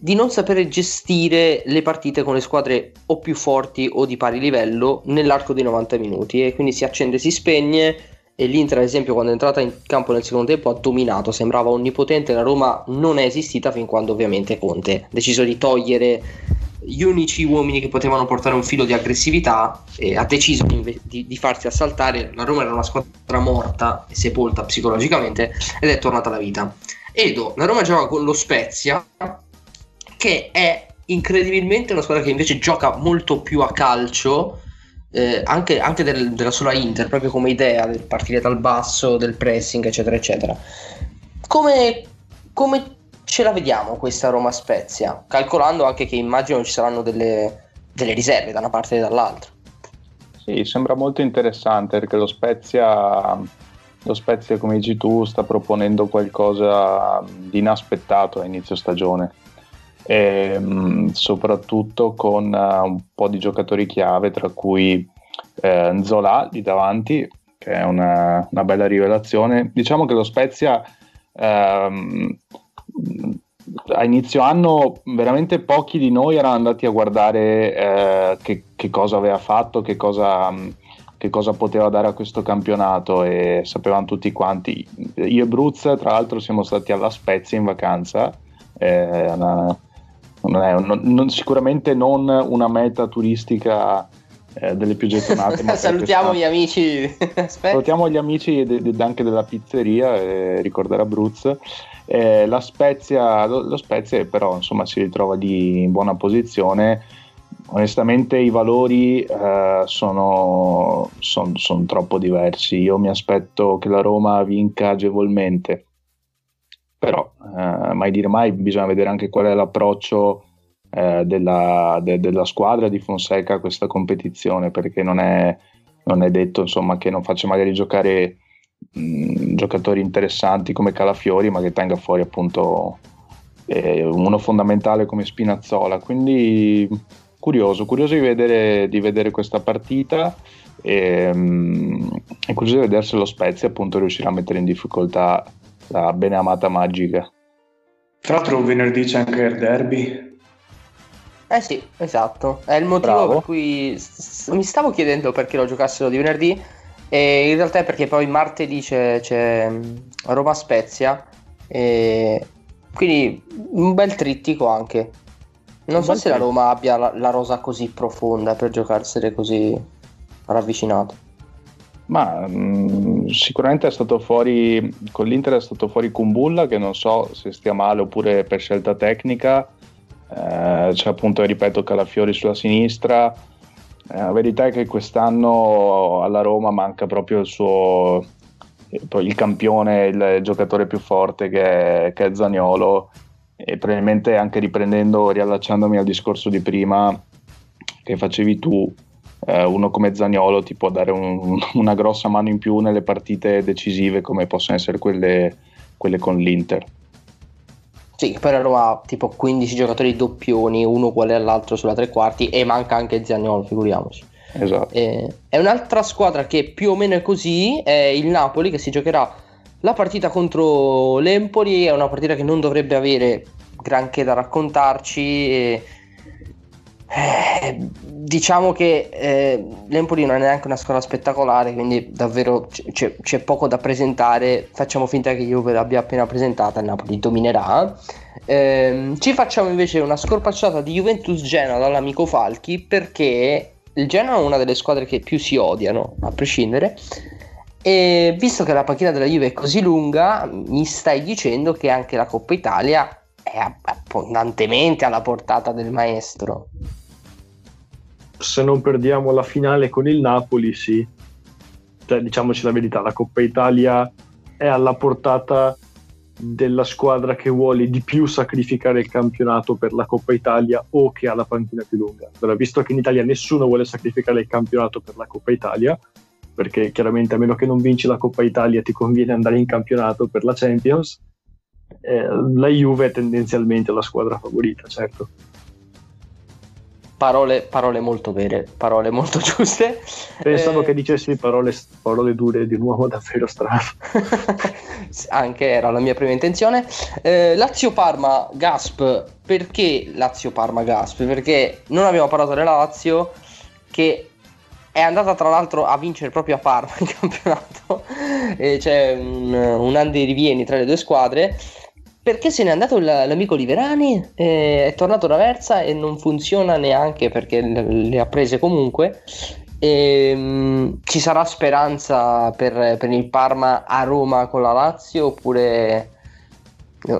di non sapere gestire le partite con le squadre o più forti o di pari livello nell'arco di 90 minuti. E quindi si accende e si spegne e l'Inter ad esempio quando è entrata in campo nel secondo tempo ha dominato, sembrava onnipotente, la Roma non è esistita fin quando ovviamente Conte ha deciso di togliere gli unici uomini che potevano portare un filo di aggressività e ha deciso di, di, di, farsi assaltare. La Roma era una squadra morta e sepolta psicologicamente ed è tornata alla vita. Edo, la Roma gioca con lo Spezia, che è incredibilmente una squadra che invece gioca molto più a calcio. Eh, anche, anche del, della sola Inter, proprio come idea del partire dal basso, del pressing, eccetera, eccetera. Come, come ce la vediamo questa Roma Spezia, calcolando anche che immagino ci saranno delle, delle riserve da una parte e dall'altra. Sì, sembra molto interessante perché lo Spezia, lo Spezia, come dici tu, sta proponendo qualcosa di inaspettato a inizio stagione. E, mh, soprattutto con uh, un po' di giocatori chiave, tra cui eh, Nzola lì davanti, che è una, una, bella rivelazione. Diciamo che lo Spezia ehm, a inizio anno veramente pochi di noi erano andati a guardare eh, che, che, cosa aveva fatto, che cosa, che cosa, poteva dare a questo campionato e sapevamo tutti quanti. Io e Bruz, tra l'altro, siamo stati alla Spezia in vacanza. Eh, una, non, non, sicuramente non una meta turistica eh, delle più gettonate. Salutiamo gli amici. Salutiamo gli amici de, de, anche della pizzeria, eh, ricordare Bruz. Eh, la Spezia, lo, lo, Spezia però insomma si ritrova di, in buona posizione. Onestamente i valori eh, sono, son, son troppo diversi. Io mi aspetto che la Roma vinca agevolmente, però eh, mai dire mai, bisogna vedere anche qual è l'approccio eh, della, de, della, squadra di Fonseca a questa competizione, perché non è, non è detto insomma, che non faccia magari giocare mh, giocatori interessanti come Calafiori, ma che tenga fuori appunto eh, uno fondamentale come Spinazzola. Quindi curioso, curioso di vedere, di vedere questa partita e, mh, e curioso di vedere se lo Spezia appunto riuscirà a mettere in difficoltà la bene amata Magica. Tra l'altro venerdì c'è anche il derby. Eh sì, esatto. È il motivo Bravo. per cui s- mi stavo chiedendo perché lo giocassero di venerdì e in realtà è perché poi martedì c'è, c'è mm, Roma Spezia e quindi un bel trittico anche. Non so bel se la trittico. Roma abbia la, la rosa così profonda per giocarsene così ravvicinato. Ma mh, sicuramente è stato fuori con l'Inter è stato fuori Kumbulla che non so se stia male oppure per scelta tecnica. Eh, c'è appunto, ripeto, Calafiori sulla sinistra. Eh, la verità è che quest'anno alla Roma manca proprio il suo il campione, il giocatore più forte che è, che è Zaniolo. e probabilmente anche riprendendo, riallacciandomi al discorso di prima che facevi tu, eh, uno come Zagnolo ti può dare un- una grossa mano in più nelle partite decisive come possono essere quelle, quelle con l'Inter. Sì, poi la Roma ha tipo 15 giocatori doppioni, uno uguale all'altro sulla tre quarti e manca anche Zagnolo, figuriamoci. Esatto. Eh, è un'altra squadra che più o meno è così, è il Napoli che si giocherà la partita contro l'Empoli, è una partita che non dovrebbe avere granché da raccontarci. e- eh, diciamo che eh, l'Empoli non è neanche una squadra spettacolare, quindi davvero c'è, c'è poco da presentare. Facciamo finta che Juve l'abbia appena presentata, il Napoli dominerà. Ehm, ci facciamo invece una scorpacciata di Juventus Genoa dall'amico Falchi perché il Genoa è una delle squadre che più si odiano, a prescindere. E visto che la panchina della Juve è così lunga, mi stai dicendo che anche la Coppa Italia è abb- abbondantemente alla portata del maestro. Se non perdiamo la finale con il Napoli, sì. Cioè, diciamoci la verità, la Coppa Italia è alla portata della squadra che vuole di più sacrificare il campionato per la Coppa Italia o che ha la panchina più lunga. Allora, visto che in Italia nessuno vuole sacrificare il campionato per la Coppa Italia, perché chiaramente a meno che non vinci la Coppa Italia ti conviene andare in campionato per la Champions, eh, la Juve è tendenzialmente la squadra favorita, certo. Parole, parole molto vere, parole molto giuste. Pensavo Eh, che dicessi parole, parole dure di un uomo davvero strano. anche era la mia prima intenzione. Eh, Lazio-Parma, Gasp, perché Lazio-Parma, Gasp? Perché non abbiamo parlato della Lazio che è andata tra l'altro a vincere proprio a Parma il campionato. E c'è un, un andi rivieni tra le due squadre. Perché se n'è andato l'amico Liverani, eh, è tornato da Versa e non funziona neanche perché le, ha prese comunque. Ehm, ci sarà speranza per, per il Parma a Roma con la Lazio oppure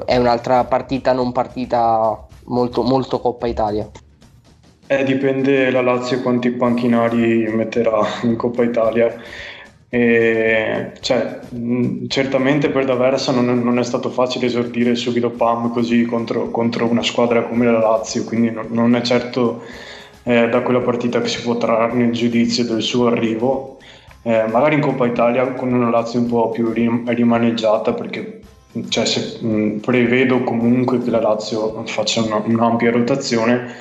è un'altra partita non partita molto, molto Coppa Italia? Eh, dipende la Lazio quanti panchinari metterà in Coppa Italia. E, cioè, mh, certamente per D'Aversa non non è stato facile esordire subito Pam così contro, contro una squadra come la Lazio, quindi non, non è certo eh, da quella partita che si può trarre il giudizio del suo arrivo. Eh, magari in Coppa Italia con una Lazio un po' più rim- rimaneggiata perché cioè, se- mh, prevedo comunque che la Lazio faccia una- un'ampia rotazione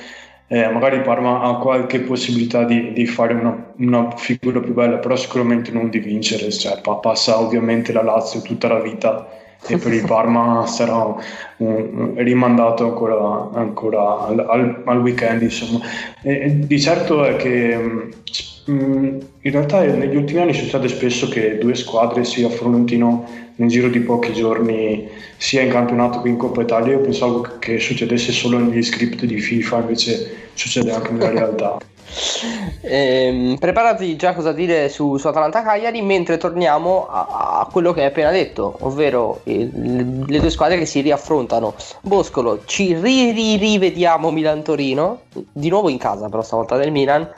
eh, magari Parma ha qualche possibilità di, di fare una, una figura più bella, però sicuramente non di vincere. Cioè, pa- passa ovviamente la Lazio tutta la vita e per il Parma sarà un- un- rimandato ancora, ancora al, al- al weekend. Insomma. E, di certo è che mh, mh, in realtà negli ultimi anni succede spesso che due squadre si affrontino nel giro di pochi giorni sia in campionato che in Coppa Italia. Io pensavo che succedesse solo negli script di FIFA, invece succede anche nella realtà. Ehm, preparati già cosa dire su, su Atalanta Cagliari mentre torniamo a, a quello che hai appena detto, ovvero eh, le due squadre che si riaffrontano. Boscolo, ci ri- ri- rivediamo Milan-Torino, di nuovo in casa però stavolta del Milan.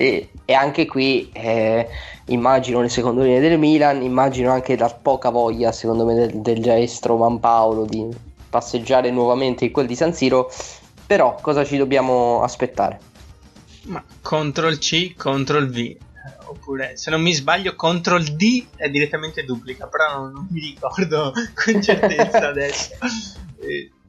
E, e anche qui eh, immagino le seconde linee del Milan, immagino anche la poca voglia secondo me del, del maestro Paolo di passeggiare nuovamente in quel di San Siro. Però cosa ci dobbiamo aspettare? Ma Ctrl C, Ctrl V. Oppure, se non mi sbaglio, Ctrl D è direttamente duplica, però non, non mi ricordo con certezza adesso.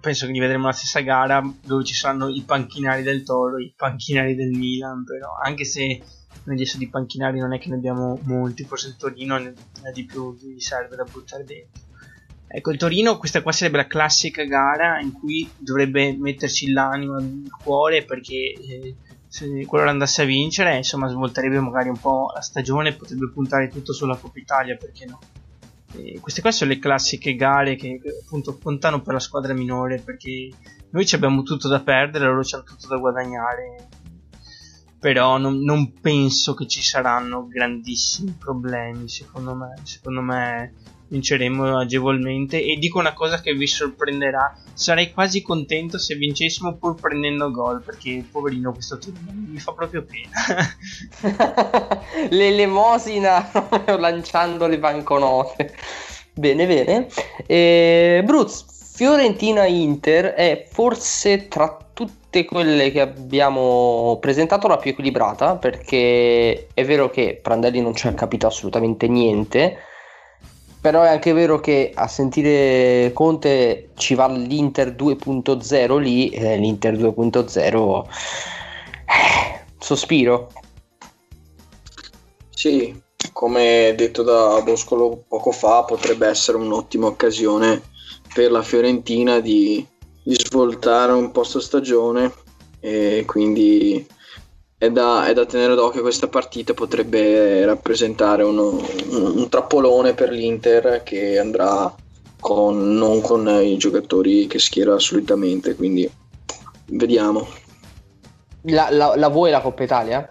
penso che li vedremo la stessa gara dove ci saranno i panchinari del Toro, i panchinari del Milan, però anche se noi adesso di panchinari non è che ne abbiamo molti, forse il Torino ne ha di più gli serve da buttare dentro. Ecco, il Torino, questa qua sarebbe la classica gara in cui dovrebbe metterci l'anima, il cuore, perché eh, se quello andasse a vincere, insomma, svolterebbe magari un po' la stagione, potrebbe puntare tutto sulla Coppa Italia, perché no? E queste qua sono le classiche gare che appunto contano per la squadra minore, perché noi ci abbiamo tutto da perdere, loro ci hanno tutto da guadagnare. Però non, non penso che ci saranno grandissimi problemi, secondo me. Secondo me vinceremo agevolmente e dico una cosa che vi sorprenderà sarei quasi contento se vincessimo pur prendendo gol perché poverino questo turno mi fa proprio pena L'elemosina lanciando le banconote. Bene, bene. E, Bruz, Fiorentina-Inter è forse tra tutte quelle che abbiamo presentato la più equilibrata perché è vero che Prandelli non ci ha capito assolutamente niente però è anche vero che a sentire Conte ci va l'Inter 2.0 lì eh, l'Inter 2.0 eh, sospiro. Sì, come detto da Boscolo poco fa, potrebbe essere un'ottima occasione per la Fiorentina di, di svoltare un po' sta stagione e quindi è da, è da tenere d'occhio questa partita, potrebbe rappresentare uno- un, un trappolone per l'Inter che andrà con, non con i giocatori che schiera solitamente, quindi vediamo. la, la, la vuoi la Coppa Italia?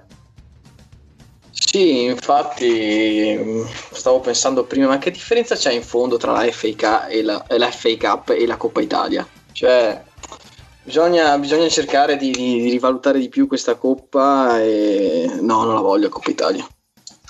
Sì, infatti stavo pensando prima, ma che differenza c'è in fondo tra la FA, Cup e la, e la FA Cup e la Coppa Italia? Cioè, bisogna, bisogna cercare di, di- di rivalutare di più questa Coppa e no, non la voglio Coppa Italia.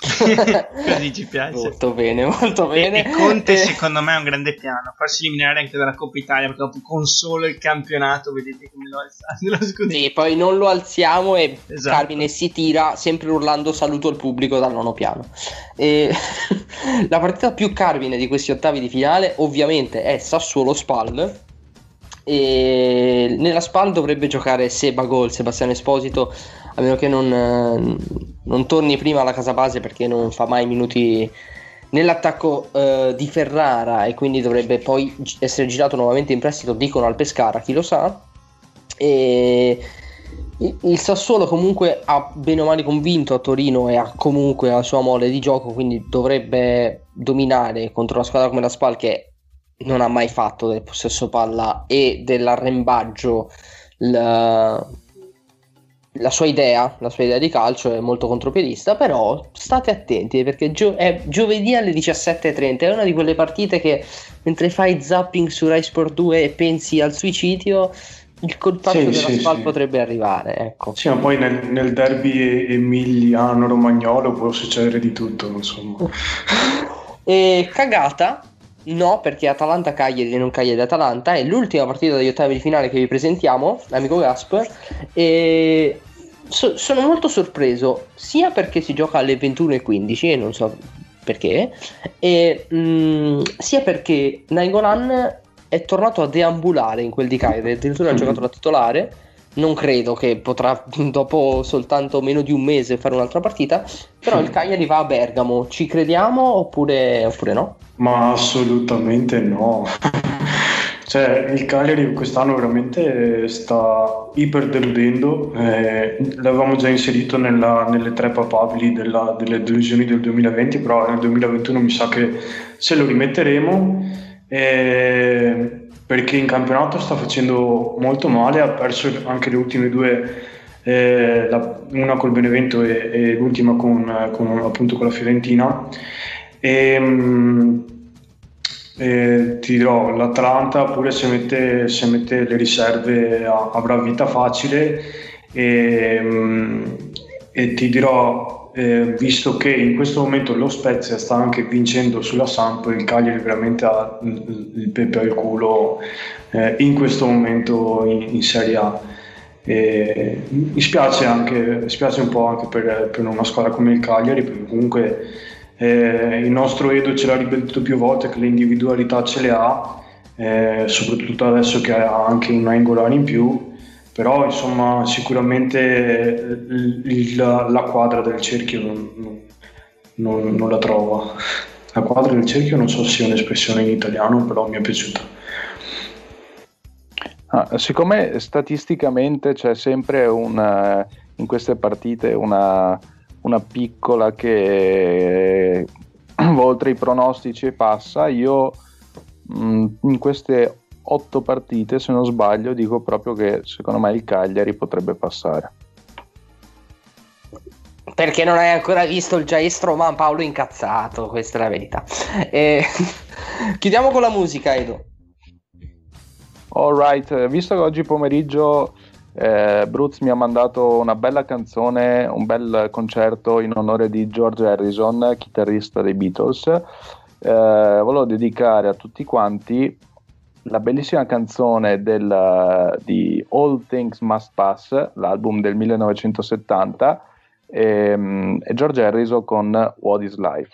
Così ci piace. molto bene molto E, bene e Conte Eh, secondo me è un grande piano farsi eliminare anche dalla Coppa Italia perché dopo con solo il campionato vedete come lo alzate lo scudetto Sì, poi non lo alziamo e Esatto. Carmine si tira sempre urlando saluto al pubblico dal nono piano. E la partita più Carmine di questi ottavi di finale ovviamente è Sassuolo Spal. E nella Spal dovrebbe giocare Seba Gol, Sebastiano Esposito, a meno che non, eh, non torni prima alla casa base perché non fa mai minuti nell'attacco eh, di Ferrara e quindi dovrebbe poi essere girato nuovamente in prestito, dicono al Pescara, chi lo sa. E il Sassuolo comunque ha bene o male convinto a Torino e ha comunque la sua mole di gioco, quindi dovrebbe dominare contro una squadra come la Spal che non ha mai fatto del possesso palla e dell'arrembaggio la, la sua idea, la sua idea di calcio è molto contropiedista, però state attenti perché gio- è giovedì alle 17.30, è una di quelle partite che mentre fai zapping su Rai Sport 2 e pensi al suicidio, il colpaccio Sì, della sì, Spal sì. potrebbe arrivare, ecco. Sì, ma poi nel, nel derby emiliano-romagnolo può succedere di tutto, insomma. E cagata? No, perché Atalanta Cagliari e non Cagliari Atalanta è l'ultima partita degli ottavi di finale che vi presentiamo, amico Gasper. E so- sono molto sorpreso, sia perché si gioca alle 21.15 e non so perché, e mm, sia perché Nainggolan è tornato a deambulare in quel di Cagliari, addirittura ha Mhm. giocato da titolare. Non credo che potrà dopo soltanto meno di un mese fare un'altra partita. Però il Cagliari va a Bergamo. Ci crediamo oppure, oppure no? Ma assolutamente no. Cioè, il Cagliari quest'anno veramente sta iper deludendo. eh, l'avevamo già inserito nella- nelle tre papabili della- delle delusioni del 2020, però nel 2021 mi sa che ce lo rimetteremo. eh, perché in campionato sta facendo molto male, ha perso anche le ultime due, eh, la- una col Benevento e, e l'ultima con, con, appunto con la Fiorentina. E, mm, eh, ti dirò, l'Atalanta pure se mette, se mette le riserve avrà vita facile e, mm, e ti dirò, eh, visto che in questo momento lo Spezia sta anche vincendo sulla Samp, il Cagliari veramente ha il pepe al culo eh, in questo momento in, in Serie A. E mi spiace, anche, spiace un po' anche per, per una squadra come il Cagliari, perché comunque eh, il nostro Edo ce l'ha ripetuto più volte che le individualità ce le ha, eh, soprattutto adesso che ha anche un Nainggolan in più, però insomma sicuramente il- il- la, la quadra del cerchio non, non- non- la trova. La quadra del cerchio non so se sia un'espressione in italiano, però mi è piaciuta. Ah, siccome statisticamente c'è sempre un, eh, in queste partite una, una piccola che va oltre i pronostici passa, io mh, in queste otto partite, se non sbaglio, dico proprio che secondo me il Cagliari potrebbe passare. Perché non hai ancora visto il Giaestro Man Paolo incazzato, questa è la verità. E... Chiudiamo con la musica, Edo. Alright, visto che oggi pomeriggio eh, Bruz mi ha mandato una bella canzone, un bel concerto in onore di George Harrison, chitarrista dei Beatles, eh, volevo dedicare a tutti quanti la bellissima canzone del, di All Things Must Pass, l'album del 1970, e, e George Harrison con What is Life.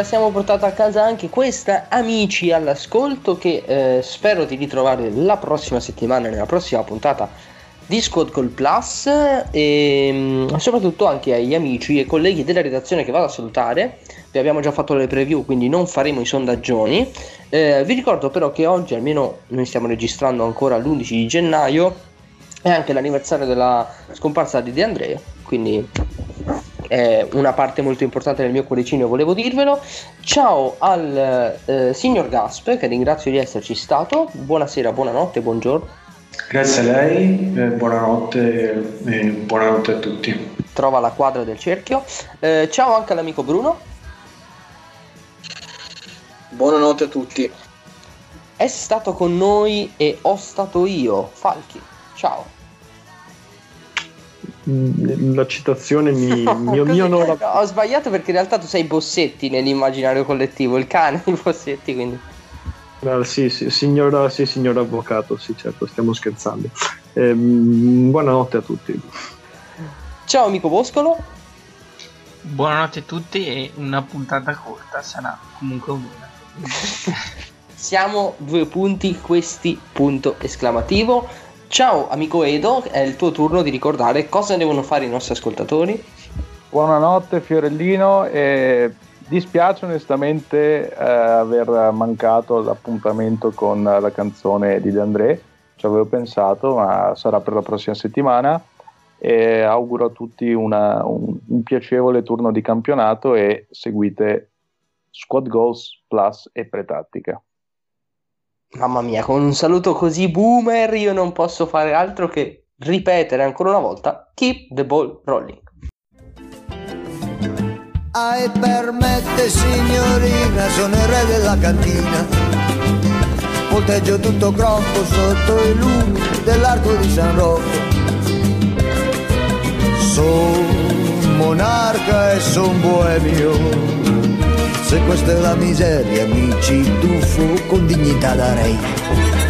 La siamo portata a casa anche questa, amici all'ascolto, che eh, spero di ritrovare la prossima settimana, nella prossima puntata di Squad Call Plus e mm, soprattutto anche agli amici e colleghi della redazione che vado a salutare. Vi abbiamo già fatto le preview, quindi non faremo i sondaggioni. Eh, vi ricordo però che oggi, almeno noi stiamo registrando ancora l'11 di gennaio, è anche l'anniversario della scomparsa di De Andrea, quindi è una parte molto importante del mio cuoricino, volevo dirvelo. Ciao al eh, signor Gasp, che ringrazio di esserci stato. Buonasera, buonanotte, buongiorno. Grazie a lei, eh, buonanotte e buonanotte a tutti. Trova la quadra del cerchio. Eh, ciao anche all'amico Bruno. Buonanotte a tutti. È stato con noi e ho stato io, Falchi. Ciao. Mm, La citazione mi, mio non no, ho sbagliato perché in realtà tu sei Bossetti nell'immaginario collettivo, il cane di Bossetti, quindi. Ah, sì, sì, signora, sì, signor avvocato, sì, certo, stiamo scherzando. Ehm, buonanotte a tutti. Ciao amico Boscolo. Buonanotte a tutti e una puntata corta sarà comunque un'ora. Siamo due punti, questi punto esclamativo. Ciao amico Edo, è il tuo turno di ricordare cosa devono fare i nostri ascoltatori. Buonanotte Fiorellino e dispiace onestamente eh, aver mancato l'appuntamento con la canzone di De André, ci avevo pensato ma sarà per la prossima settimana e auguro a tutti una- un, un piacevole turno di campionato e seguite Squad Goals Plus e Pretattica. Mamma mia, con un saluto così boomer io non posso fare altro che ripetere ancora una volta Keep the ball rolling. Ai permette signorina, sono il re della cantina. Volteggio tutto crocco sotto i lumi dell'arco di San Rocco. Son monarca e son boemio. Se questa è la miseria, mi ci tuffo con dignità darei.